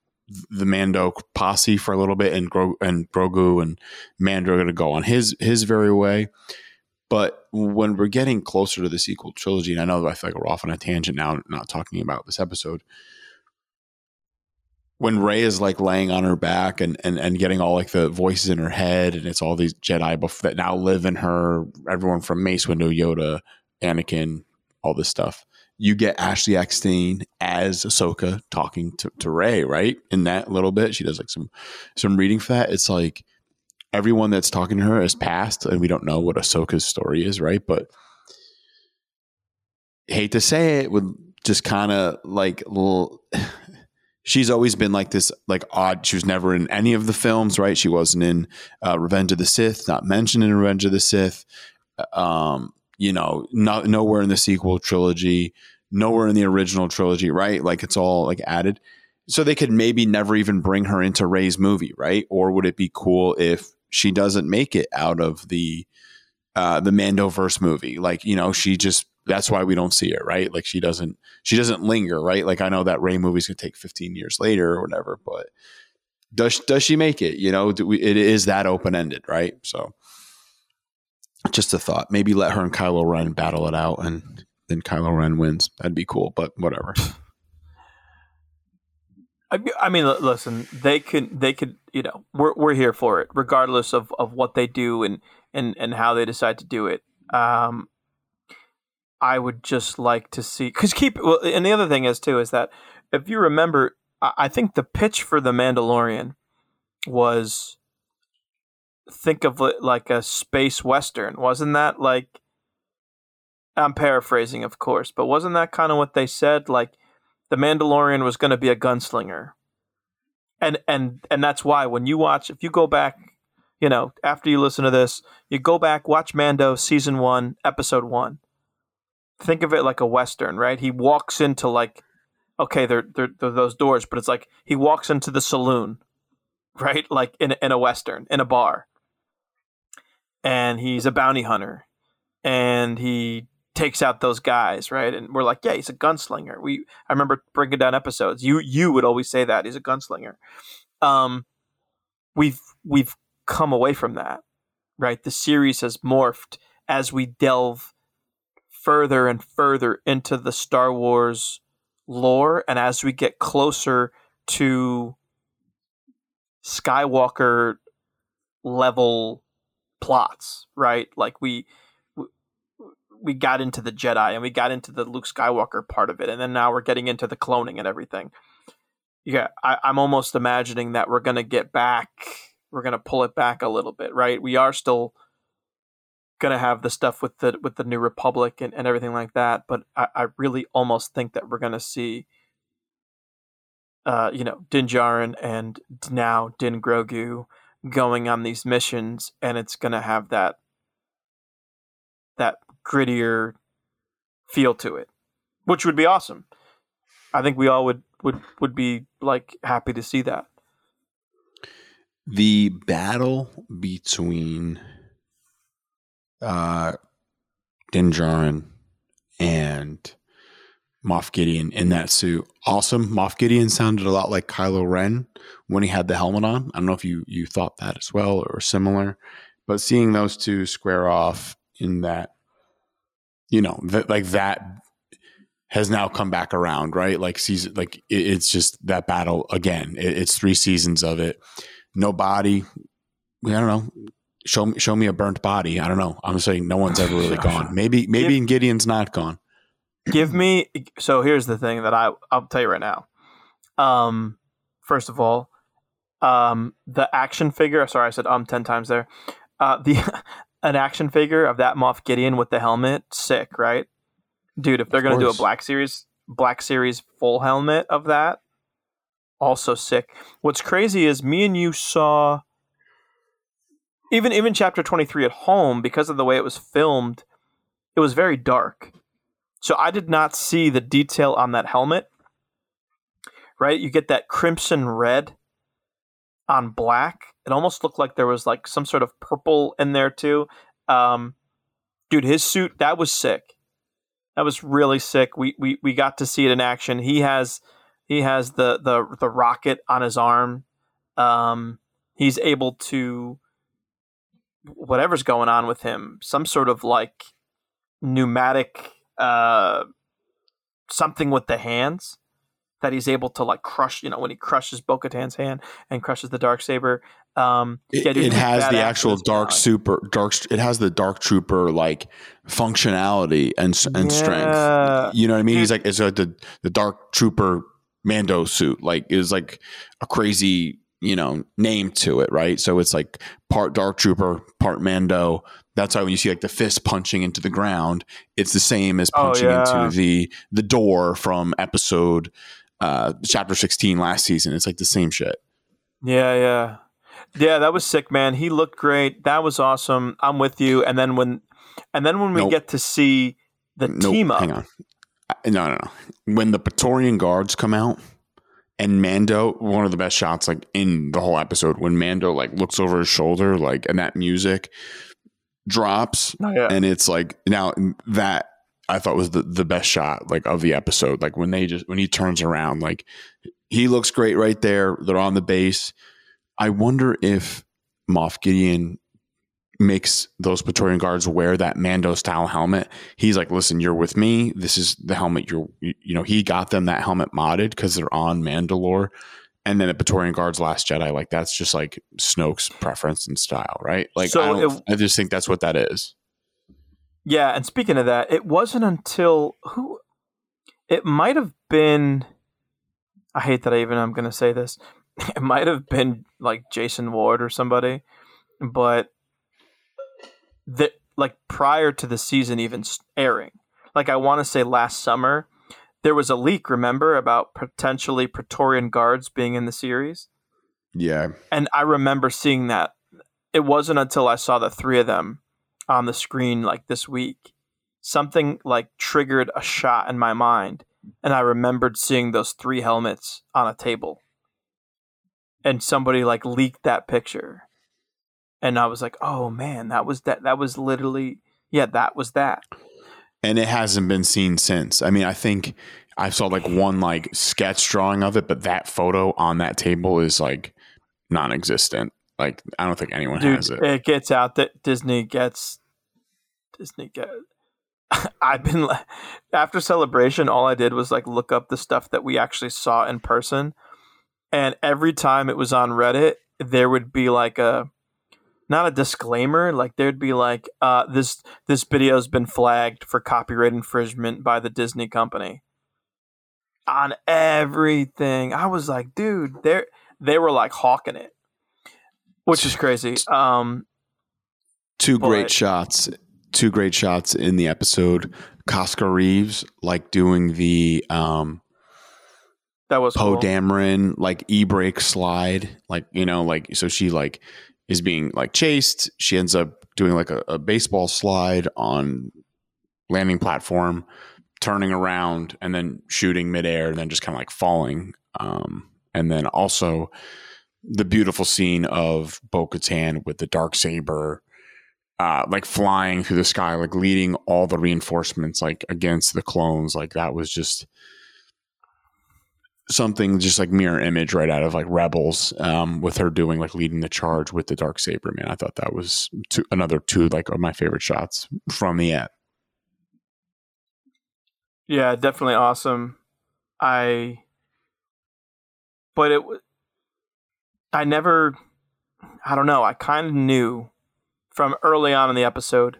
the Mando posse for a little bit, and Gro- and Grogu and Mando are to go on his his very way. But when we're getting closer to the sequel trilogy, and I know that I feel like we're off on a tangent now, not talking about this episode. When Rey is like laying on her back and, and, and getting all like the voices in her head, and it's all these Jedi bef- that now live in her, everyone from Mace Windu, Yoda, Anakin, all this stuff. You get Ashley Eckstein as Ahsoka talking to, to Rey, right? In that little bit, she does like some some reading for that. It's like everyone that's talking to her has passed, and we don't know what Ahsoka's story is, right? But hate to say it, would just kind of like little. She's always been like this, like odd. She was never in any of the films, right? She wasn't in uh, Revenge of the Sith, not mentioned in Revenge of the Sith. Um, you know, not nowhere in the sequel trilogy, nowhere in the original trilogy, right? Like it's all like added. So they could maybe never even bring her into Rey's movie, right? Or would it be cool if she doesn't make it out of the uh the Mandoverse movie? Like, you know, she just that's why we don't see it, right? Like she doesn't she doesn't linger, right? Like I know that Rey movie's gonna take 15 years later or whatever, but does does she make it? You know, we, it is that open ended, right? So just a thought. Maybe let her and Kylo Ren battle it out, and then Kylo Ren wins. That'd be cool, but whatever.
I, I mean, listen, they could, they could, you know, we're we're here for it, regardless of, of what they do and, and and how they decide to do it. Um, I would just like to see because keep well, and the other thing is too is that if you remember, I, I think the pitch for the Mandalorian was think of it like a space western, wasn't that like? I'm paraphrasing, of course, but wasn't that kind of what they said? Like the Mandalorian was going to be a gunslinger, and and and that's why when you watch, if you go back, you know, after you listen to this, you go back watch Mando season one, episode one. Think of it like a western, right? He walks into like, okay, they're, they're those doors, but it's like he walks into the saloon, right? Like in in a western, in a bar, and he's a bounty hunter, and he takes out those guys, right? And we're like, yeah, he's a gunslinger. We I remember breaking down episodes. You you would always say that he's a gunslinger. Um, we've we've come away from that, right? The series has morphed as we delve further and further into the Star Wars lore, and as we get closer to Skywalker level plots, right? Like we we got into the Jedi and we got into the Luke Skywalker part of it, and then now we're getting into the cloning and everything. Yeah, I, I'm almost imagining that we're gonna get back. We're gonna pull it back a little bit, right? We are still gonna have the stuff with the with the New Republic and, and everything like that, but I, I really almost think that we're gonna see, uh, you know, Din Djarin and now Din Grogu going on these missions, and it's gonna have that that grittier feel to it, which would be awesome. I think we all would would would be like happy to see that.
the battle between uh Din Djarin and Moff Gideon in that suit. Awesome. Moff Gideon sounded a lot like Kylo Ren when he had the helmet on. I don't know if you you thought that as well or similar, but seeing those two square off in that, you know, that like that has now come back around, right? Like season, like it, it's just that battle again. It, it's three seasons of it. No body. I don't know. Show me, show me a burnt body. I don't know. I'm saying no one's ever really gone. Maybe, maybe in Gideon's not gone.
Give me. So here's the thing that I I'll tell you right now. Um, first of all, um, the action figure. Sorry, I said um ten times there. Uh, the an action figure of that Moff Gideon with the helmet, sick, right? Dude, if they're gonna do a. Black Series Black Series full helmet of that, also sick. What's crazy is me and you saw even even chapter 23 at home because of the way it was filmed it was very dark so i did not see the detail on that helmet right you get that crimson red on black it almost looked like there was like some sort of purple in there too. Um dude his suit that was sick. That was really sick. We we, we got to see it in action. He has he has the the the rocket on his arm. Um he's able to whatever's going on with him, some sort of like pneumatic uh something with the hands that he's able to like crush, you know, when he crushes Bo Katan's hand and crushes the dark saber. Um
It,
yeah,
it has the actual dark super dark. It has the dark trooper like functionality and and
Yeah.
strength. You know what I mean? He's like it's like the the dark trooper Mando suit. Like is like a crazy you know name to it, right? So it's like part dark trooper, part Mando. That's why when you see like the fist punching into the ground, it's the same as
Oh,
punching
yeah.
into the the door from episode uh chapter 16 last season. It's like the same shit.
Yeah, yeah. Yeah, that was sick, man. He looked great. That was awesome. I'm with you. And then when and then when we
Nope.
get to see the
Nope,
team up.
Hang on. No, no, no. When the Praetorian guards come out and Mando, one of the best shots like in the whole episode, when Mando like looks over his shoulder, like and that music drops,
Oh, yeah.
and it's like now that I thought was the, the best shot like of the episode. Like when they just when he turns around, like he looks great right there. They're on the base. I wonder if Moff Gideon makes those Praetorian guards wear that Mando style helmet. He's like, listen, you're with me. This is the helmet you're, you, know, he got them that helmet modded because they're on Mandalore. And then the Praetorian Guards Last Jedi, like that's just like Snoke's preference and style, right? Like,
So
I, don't,
it-
I just think that's what that is.
Yeah, and speaking of that, it wasn't until who it might have been I hate that I even I'm going to say this. It might have been like Jason Ward or somebody, but that like prior to the season even airing. Like I want to say last summer, there was a leak, remember, about potentially Praetorian guards being in the series?
Yeah.
and I remember seeing that. It wasn't until I saw the three of them on the screen like this week, something like triggered a shot in my mind, and I remembered seeing those three helmets on a table, and somebody like leaked that picture, and I was like, "Oh man, that was that. That was literally yeah, that was that."
and it hasn't been seen since. I mean, I think I saw like one like sketch drawing of it, but that photo on that table is like non-existent. Like I don't think anyone
Dude,
has
it.
it.
gets out that Disney gets Disney get. I've been after celebration. All I did was like look up the stuff that we actually saw in person, and every time it was on Reddit, there would be like a not a disclaimer. Like there'd be like, uh, this this video's been flagged for copyright infringement by the Disney company. On everything, I was like, dude, they they were like hawking it, which is crazy. Um,
Two great shots. Two great shots in the episode. Koska Reeves like doing the um
that was
Poe
cool.
Dameron like e-brake slide, like you know, like so she like is being like chased. She ends up doing like a, a baseball slide on landing platform, turning around and then shooting midair, and then just kind of like falling. Um, and then also the beautiful scene of Bo Katan with the dark saber, uh, like flying through the sky, like leading all the reinforcements like against the clones. Like that was just something just like mirror image right out of like Rebels, um, with her doing like leading the charge with the dark saber. Man, I thought that was two, another two like of my favorite shots from the end.
Yeah, definitely awesome. I, but it, I never, I don't know. I kind of knew from early on in the episode.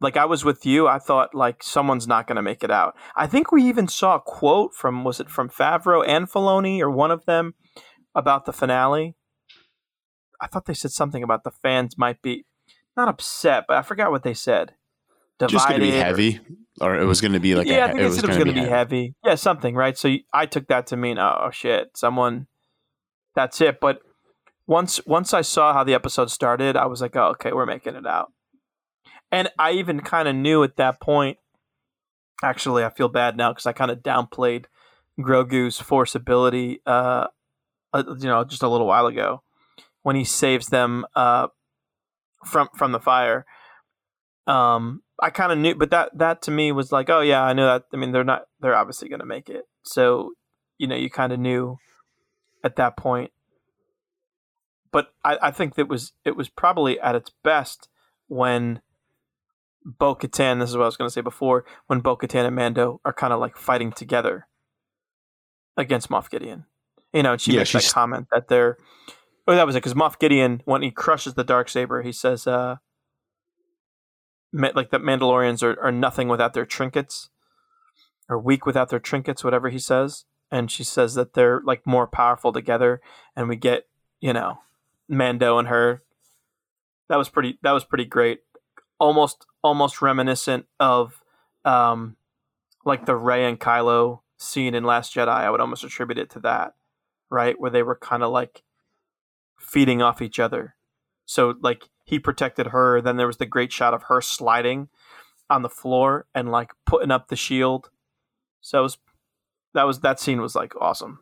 Like I was with you, I thought like someone's not going to make it out. I think we even saw a quote from was it from Favreau and Filoni or one of them about the finale. I thought they said something about the fans might be not upset, but I forgot what they said.
Just going to be
Divided or-
heavy, or it was going to be like
yeah,
a,
I think
it was
was
going
to be heavy. Yeah, something, right? So I took that to mean, oh, oh shit, someone. That's it. But once once I saw how the episode started, I was like, oh, okay, we're making it out. And I even kind of knew at that point. Actually, I feel bad now because I kind of downplayed Grogu's force ability. Uh, uh, you know, just a little while ago when he saves them uh, from from the fire. Um, I kind of knew, but that that to me was like, oh yeah, I know that. I mean, they're not. They're obviously going to make it. So, you know, you kind of knew at that point. But I, I think that was it was probably at its best when Bo Katan. This is what I was going to say before. When Bo Katan and Mando are kind of like fighting together against Moff Gideon. You know, and she
Yeah,
makes that comment that they're. Oh, that was it. Because Moff Gideon, when he crushes the dark saber, he says, uh, like that Mandalorians are, are nothing without their trinkets, or weak without their trinkets, whatever he says. And she says that they're like more powerful together, and we get you know Mando and her. That was pretty. That was pretty great. Almost, almost reminiscent of, um, like the Rey and Kylo scene in Last Jedi. I would almost attribute it to that, right, where they were kind of like feeding off each other. So like he protected her. Then there was the great shot of her sliding on the floor and like putting up the shield. So it was, that was that scene was like awesome.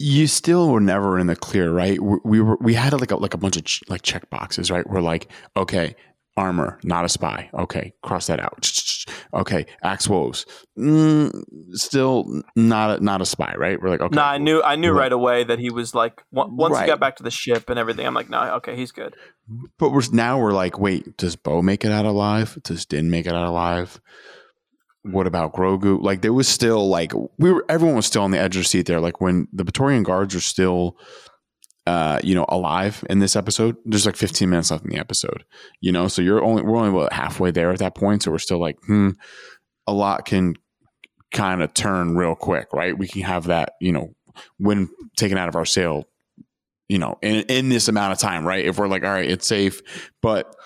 you still were never in the clear, right? We, we were we had like a like a bunch of ch- like check boxes, right? We're like, okay, armor, not a spy. Okay, cross that out. Okay, Axe Woves, mm, still not a, not a spy, right? We're like, okay,
no, I knew I knew
Right.
right away that he was like on- once he got back to the ship and everything. I'm like, no, okay, he's good.
But we're now we're like, wait, does Bo make it out alive? Does Din make it out alive? What about Grogu? Like there was still like we were everyone was still on the edge of the seat there. Like when the Praetorian guards are still uh, you know, alive in this episode. There's like 15 minutes left in the episode. You know, so you're only we're only about halfway there at that point. So we're still like, hmm, a lot can kind of turn real quick, right? We can have that, you know, when taken out of our sail you know, in in this amount of time, right? If we're like, all right, it's safe, but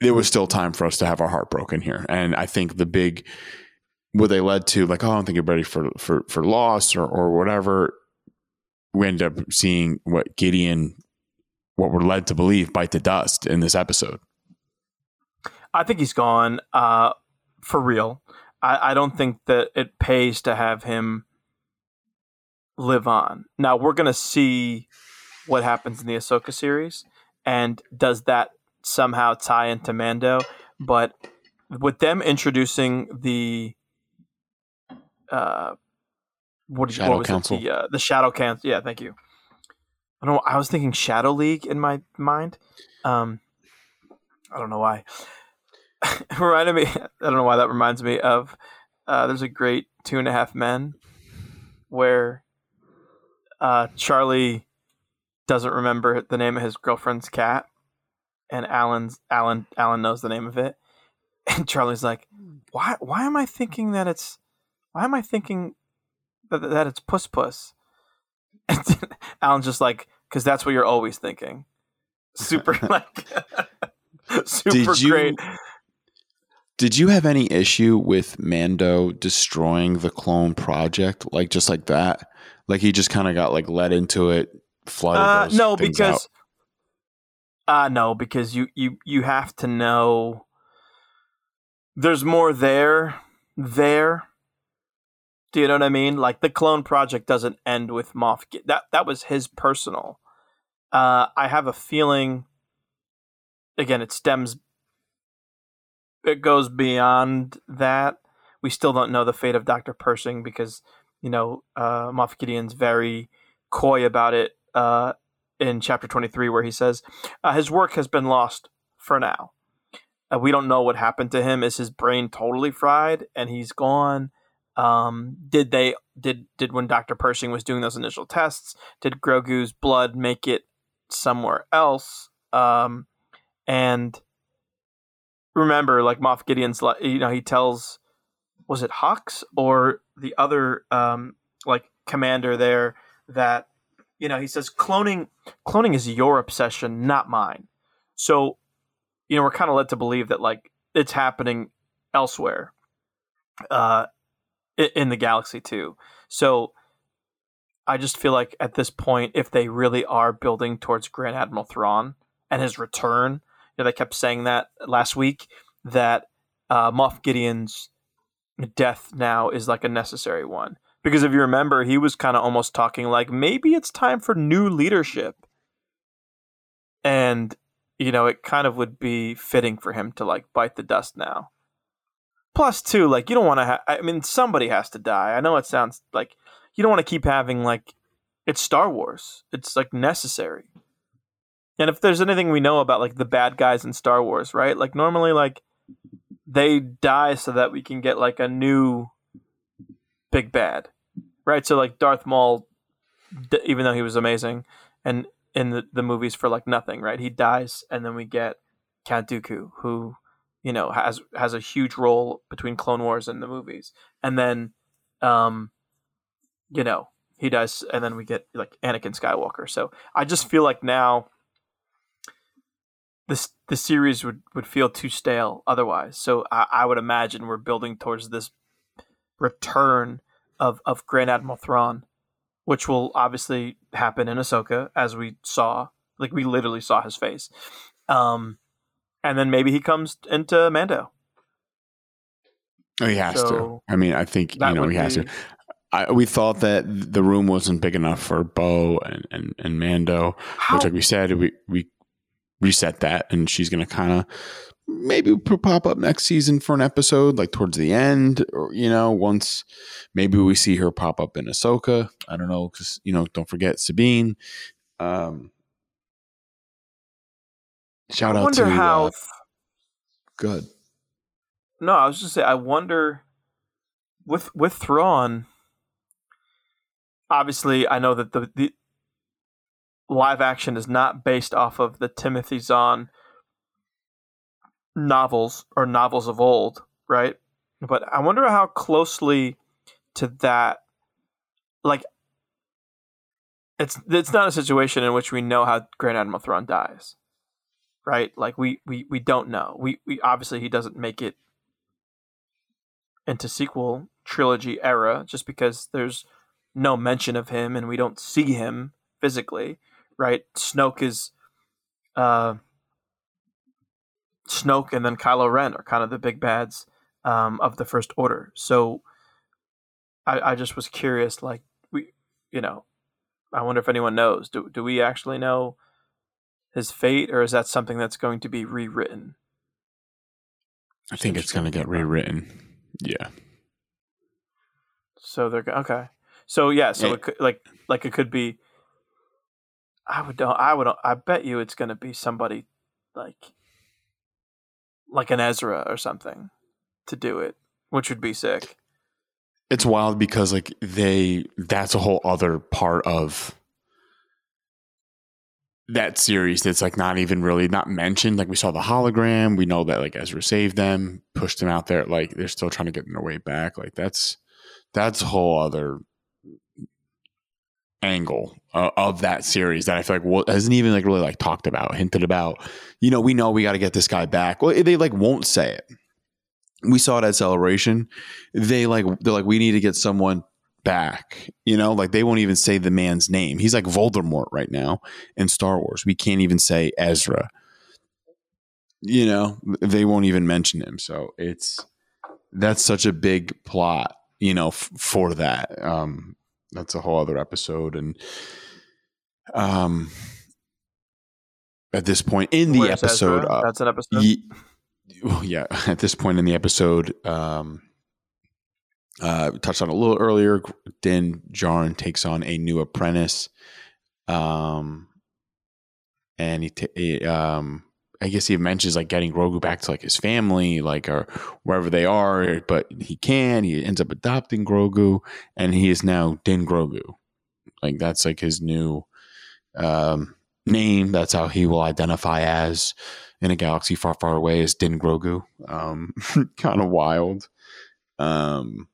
there was still time for us to have our heart broken here, and I think the big what they led to, like, oh, I don't think you're ready for for for loss or or whatever. We end up seeing what Gideon, what we're led to believe, bite the dust in this episode.
I think he's gone uh, for real. I, I don't think that it pays to have him live on. Now we're gonna see what happens in the Ahsoka series, and does that somehow tie into Mando? But with them introducing the uh, what, did-
Shadow
what was
Council.
it? The, uh, the Shadow Council. Yeah, thank you. I don't. know, I was thinking Shadow League in my mind. Um, I don't know why. reminded me. I don't know why that reminds me of. Uh, there's a great Two and a Half Men, where uh, Charlie doesn't remember the name of his girlfriend's cat, and Alan's Alan Alan knows the name of it, and Charlie's like, "Why? Why am I thinking that it's? Why am I thinking that, that it's Puss Puss?" Alan's just like, "Cause that's what you're always thinking." Super like, super
Did you-
great.
Did you have any issue with Mando destroying the clone project, like just like that? Like he just kind of got like led into it, flooded.
Uh, no, because
out.
uh no, because you you you have to know there's more there there. Do you know what I mean? Like the clone project doesn't end with Moff. Gi- That that was his personal. Uh, I have a feeling again, it stems. It goes beyond that. We still don't know the fate of Doctor Pershing because you know uh, Moff Gideon's very coy about it uh, in chapter twenty three, where he says uh, his work has been lost for now. Uh, we don't know what happened to him. Is his brain totally fried and he's gone? Um, did they did did when Doctor Pershing was doing those initial tests? Did Grogu's blood make it somewhere else? Um, and remember, like Moff Gideon's, you know, he tells, was it Hux or the other um, like commander there that you know he says cloning cloning is your obsession, not mine. So you know we're kind of led to believe that like it's happening elsewhere uh in the galaxy too. So i just feel like at this point if they really are building towards grand admiral thrawn and his return you know they kept saying that last week that uh, moff gideon's death now is like a necessary one. Because if you remember he was kind of almost talking like maybe it's time for new leadership. And you know, it kind of would be fitting for him to like bite the dust now. Plus, too, like you don't want to. Ha- I mean, somebody has to die. I know it sounds like you don't want to keep having like it's Star Wars. It's like necessary. And if there's anything we know about like the bad guys in Star Wars, right? Like normally, like they die so that we can get like a new big bad, right? So like Darth Maul, even though he was amazing, and in the, the movies for like nothing, right? He dies, and then we get Count Dooku, who you know has has a huge role between Clone Wars and the movies, and then, um, you know, he does, and then we get like Anakin Skywalker. So I just feel like now this the series would would feel too stale otherwise. So I, I would imagine we're building towards this return of of Grand Admiral Thrawn which will obviously happen in Ahsoka, as we saw. Like we literally saw his face. Um, and then maybe he comes into Mando.
Oh, he has so to. I mean, I think you know he has be... to. I, we thought that the room wasn't big enough for Bo and and, and Mando, How? which, like we said, we we reset that, and she's going to kind of maybe pop up next season for an episode, like towards the end, or you know, once maybe we see her pop up in Ahsoka. I don't know, because you know, don't forget Sabine. Um, shout
I
out
wonder
to
how.
Uh, good.
No, I was just say I wonder with with Thrawn. Obviously, I know that the the live action is not based off of the Timothy Zahn novels or novels of old, right? But I wonder how closely to that like it's it's not a situation in which we know how Grand Admiral Thrawn dies. Right? Like we we, we don't know. We we obviously he doesn't make it into sequel trilogy era just because there's no mention of him and we don't see him physically, right? Snoke is uh Snoke and then Kylo Ren are kind of the big bads um, of the First Order. So I, I just was curious, like we, you know, I wonder if anyone knows. Do do we actually know his fate, or is that something that's going to be rewritten?
I think it's going to get rewritten. Yeah.
So they're okay. So yeah, so eh it could, like like it could be. I would don't. I would. I bet you it's going to be somebody like like an Ezra or something to do it, which would be sick.
It's wild because like they that's a whole other part of that series that's like not even really not mentioned. Like we saw the hologram, we know that like Ezra saved them, pushed them out there. Like they're still trying to get their way back. Like that's that's a whole other angle uh, of that series that I feel like well, hasn't even like really like talked about, hinted about. You know, we know we got to get this guy back. Well, they like won't say it. We saw it at Celebration. They like they're like we need to get someone back. You know, like they won't even say the man's name. He's like Voldemort right now in Star Wars. We can't even say Ezra. You know, they won't even mention him. So it's that's such a big plot. You know, f- for that. Um, that's a whole other episode and um at this point in the
Where's
episode. Uh,
That's an episode.
Ye- well, yeah, at this point in the episode, um, uh, touched on a little earlier. Din Djarin takes on a new apprentice, um, and he, ta- he um, I guess he mentions like getting Grogu back to like his family, like or wherever they are, but he can. He ends up adopting Grogu, and he is now Din Grogu. Like that's like his new um, name. That's how he will identify as in a galaxy far, far away is Din Grogu. Um, kind of wild. Um,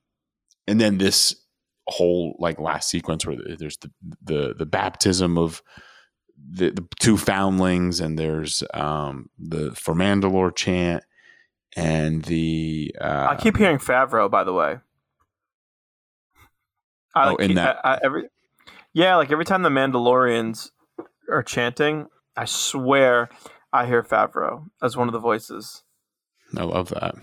and then this whole like last sequence where there's the the the baptism of the, the two foundlings, and there's um the for Mandalore chant, and the uh,
I keep hearing Favreau, by the way. I
Oh, in
keep-
that-
I, I, every yeah, like every time the Mandalorians are chanting, I swear I hear Favreau as one of the voices.
I love that.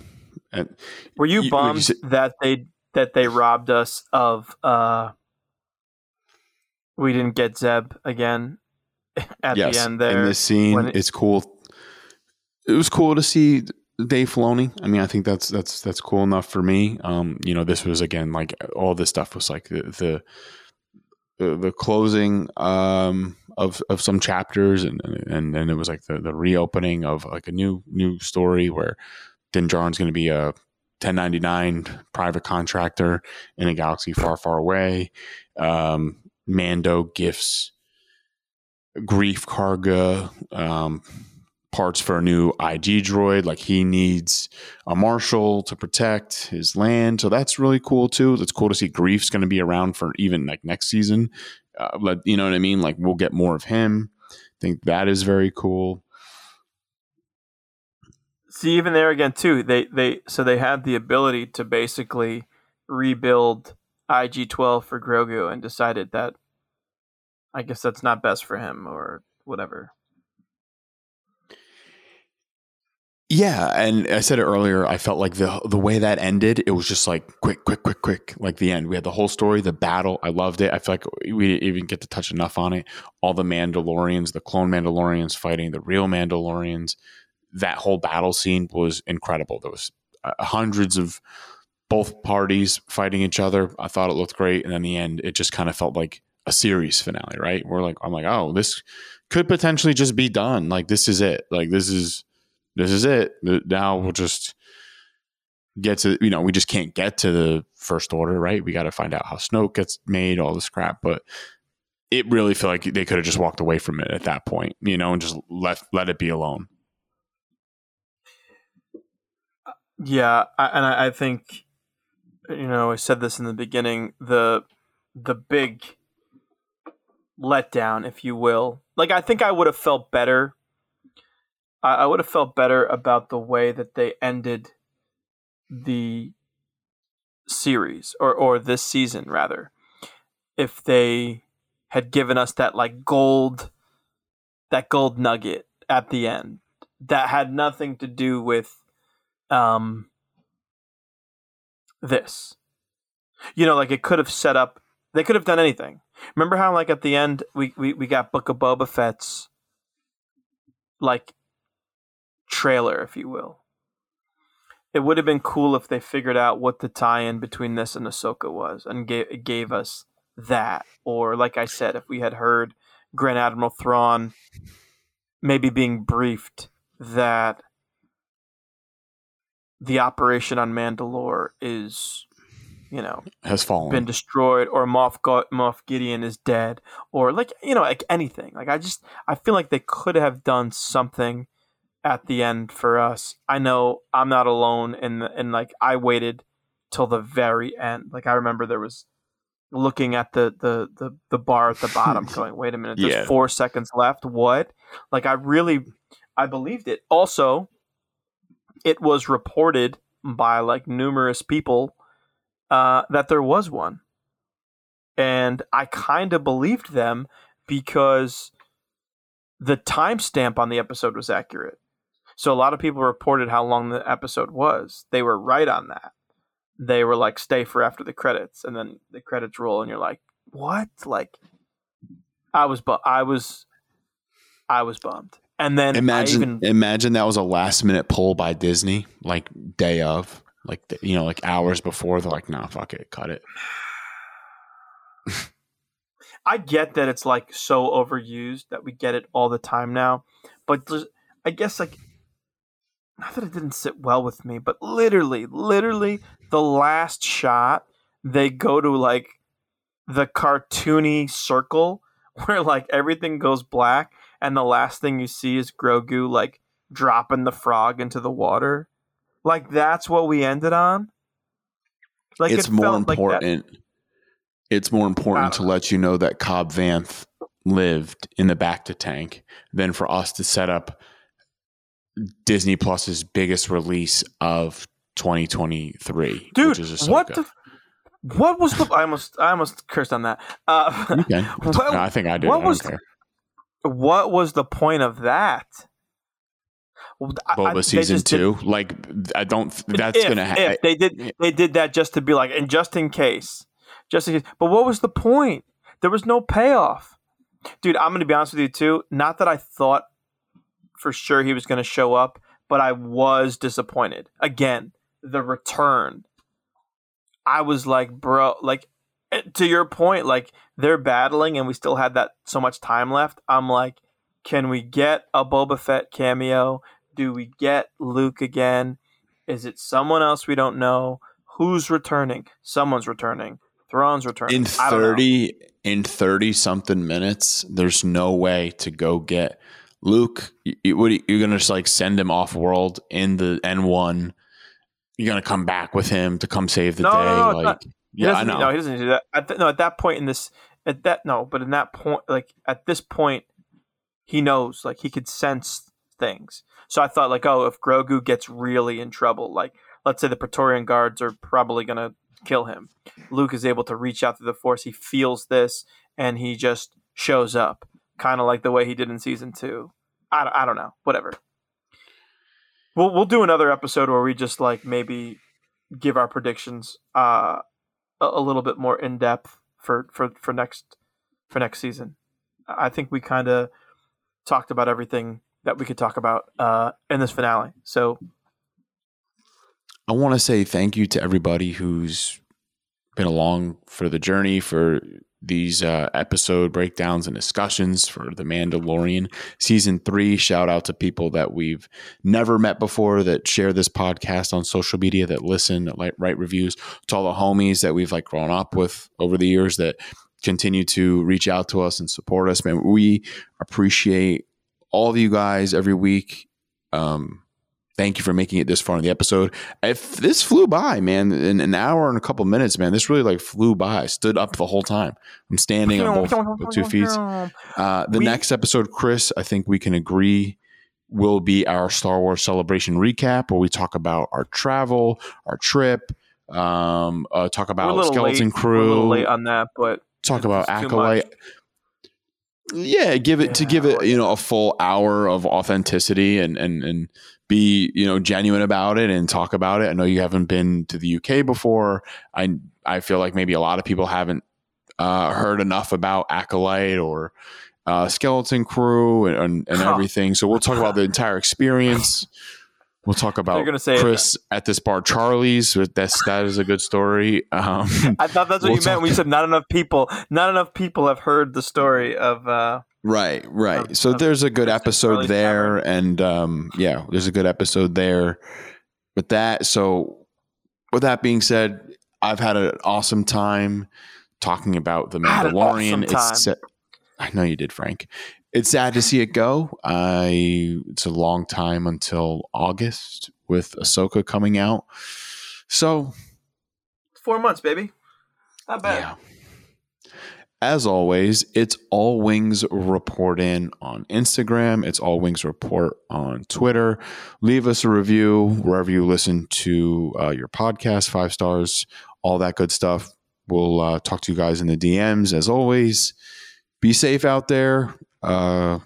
And
Were you
You-
bummed
you said-
that they that they robbed us of uh we didn't get Zeb again at
yes,
the end there?
in this scene,
it-
it's cool. It was cool to see Dave Filoni. I mean, I think that's that's that's cool enough for me. Um, you know, this was again like all this stuff was like the the the, the closing um of of some chapters and and then it was like the the reopening of like a new new story where Din Djarin's going to be a 1099 private contractor in a galaxy far far away. Um, Mando gifts Greef Karga um, parts for a new IG droid. Like he needs a marshal to protect his land, so that's really cool too. It's cool to see Greef's going to be around for even like next season. Uh, but you know what I mean? Like we'll get more of him. I think that is very cool.
See, even there again too, they they so they had the ability to basically rebuild IG twelve for Grogu and decided that I guess that's not best for him or whatever.
Yeah, and I said it earlier. I felt like the the way that ended, it was just like quick, quick, quick, quick, like the end. We had the whole story, the battle. I loved it. I feel like we didn't even get to touch enough on it. All the Mandalorians, the clone Mandalorians fighting the real Mandalorians. That whole battle scene was incredible. There was uh, hundreds of both parties fighting each other. I thought it looked great, and in the end, it just kind of felt like a series finale. Right? We're like, I'm like, oh, this could potentially just be done. Like this is it. Like this is this is it. Now we'll just get to, you know, we just can't get to the first order, right? We got to find out how Snoke gets made, all this crap. But it really felt like they could have just walked away from it at that point, you know, and just let let it be alone.
Yeah, I, and I, I think you know I said this in the beginning. The the big letdown, if you will. Like I think I would have felt better. I, I would have felt better about the way that they ended the series or or this season rather, if they had given us that like gold, that gold nugget at the end that had nothing to do with um this. You know like it could have set up they could have done anything. Remember how like at the end we we, we got book of boba fett's like trailer if you will. It would have been cool if they figured out what the tie-in between this and Ahsoka was and gave gave us that. Or like i said if we had heard grand admiral thrawn maybe being briefed that the operation on Mandalore is, you know,
Has fallen.
been destroyed, or Moff Moff Gideon is dead, or like you know, like anything. Like I just I feel like they could have done something at the end for us. I know I'm not alone, and and like I waited till the very end. Like I remember there was looking at the the the, the bar at the bottom, going, "Wait a minute, there's
Yeah.
four seconds left. What?" Like I really, I believed it. Also, it was reported by like numerous people uh, that there was one, and I kind of believed them because the timestamp on the episode was accurate. So a lot of people reported how long the episode was. They were right on that. They were like, "Stay for after the credits," and then the credits roll, and you're like, "What?" Like, I was, bu- I was, I was bummed. And then
Imagine,
even
imagine that was a last minute pull by Disney, like day of, like you know, like hours before. They're like, "Nah, fuck it, cut it."
I get that it's like so overused that we get it all the time now, but I guess like not that it didn't sit well with me, but literally, literally the last shot they go to like the cartoony circle where like everything goes black and the last thing you see is Grogu like dropping the frog into the water. Like that's what we ended on. Like
it's
it
more
felt like
important. it's more important to let you know that Cobb Vanth lived in the bacta tank than for us to set up Disney Plus's biggest release of 2023,
dude
which is
what the what was the i almost i almost cursed on that uh
Okay.
What-
No, I think I did.
what
I
was-
care.
What was the point of that Well, I- I-
Boba
they
season
just did-
two. Like, I don't. That's
if,
gonna happen.
they did they did that just to be like and just in case just in case but what was the point there was no payoff dude i'm gonna be honest with you too not that i thought for sure he was gonna show up but i was disappointed again the return i was like bro like to your point like they're battling and we still had that so much time left i'm like can we get a boba fett cameo do we get luke again is it someone else we don't know? Who's returning? Someone's returning. Thrawn's returning.
in
I don't know.
30 in 30 something minutes there's no way to go get luke you, you, what, are you- you're gonna just like send him off world in the n1 you're gonna come back with him to come save the
No,
day
no,
like yeah i know
No, he doesn't do that. At th- no, at that point in this, at that no, but in that point, like at this point, he knows, like he could sense things. So I thought, like, oh, if Grogu gets really in trouble, like let's say the Praetorian guards are probably gonna kill him, Luke is able to reach out through the Force. He feels this, and he just shows up, kind of like the way he did in season two. I, don't- I don't know, whatever. We'll we'll do another episode where we just like maybe give our predictions uh a, a little bit more in depth for for for next for next season. I think we kind of talked about everything that we could talk about uh in this finale. So
I want to say thank you to everybody who's been along for the journey for these uh, episode breakdowns and discussions for The Mandalorian season three. Shout out to people that we've never met before that share this podcast on social media, that listen, like write reviews. To all the homies that we've like grown up with over the years that continue to reach out to us and support us. Man, we appreciate all of you guys every week. Um, thank you for making it this far in the episode. If this flew by, man, in an hour and a couple minutes, man, this really like flew by. I stood up the whole time. I'm standing on both with two feet. Uh, the
We-
next episode, Chris, I think we can agree will be our Star Wars celebration recap, where we talk about our travel, our trip, um, uh, talk about Skeleton
late. We're a little
Crew,
late on that, but
talk about Acolyte. Yeah, give it to give it you know a full hour of authenticity and and and be you know genuine about it and talk about it. I know you haven't been to the UK before. I I feel like maybe a lot of people haven't uh, heard enough about Acolyte or uh, Skeleton Crew and and, and
Huh.
everything. So we'll talk about the entire experience. We'll talk about
gonna say-
Chris at this bar, Charlie's. That's that is a good story. Um,
I thought that's what
We'll
you meant when you said not enough people. Not enough people have heard the story of. uh
Right, right.
Of-
so
of
there's a good episode there, and um, yeah, there's a good episode there with that. So, with that being said, I've had an awesome time talking about the
I had an
Mandalorian.
awesome.
It's sa- I know you did, Frank. It's sad to see it go. I it's a long time until August with Ahsoka coming out. So
Four months, baby. Not bad.
yeah. As always, it's All Wings Report in on Instagram. It's All Wings Report on Twitter. Leave us a review wherever you listen to uh, your podcast, five stars, all that good stuff. We'll uh, talk to you guys in the DMs as always. Be safe out there. Uh,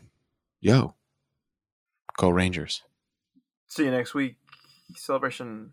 yo, go Rangers.
See you next week. Celebration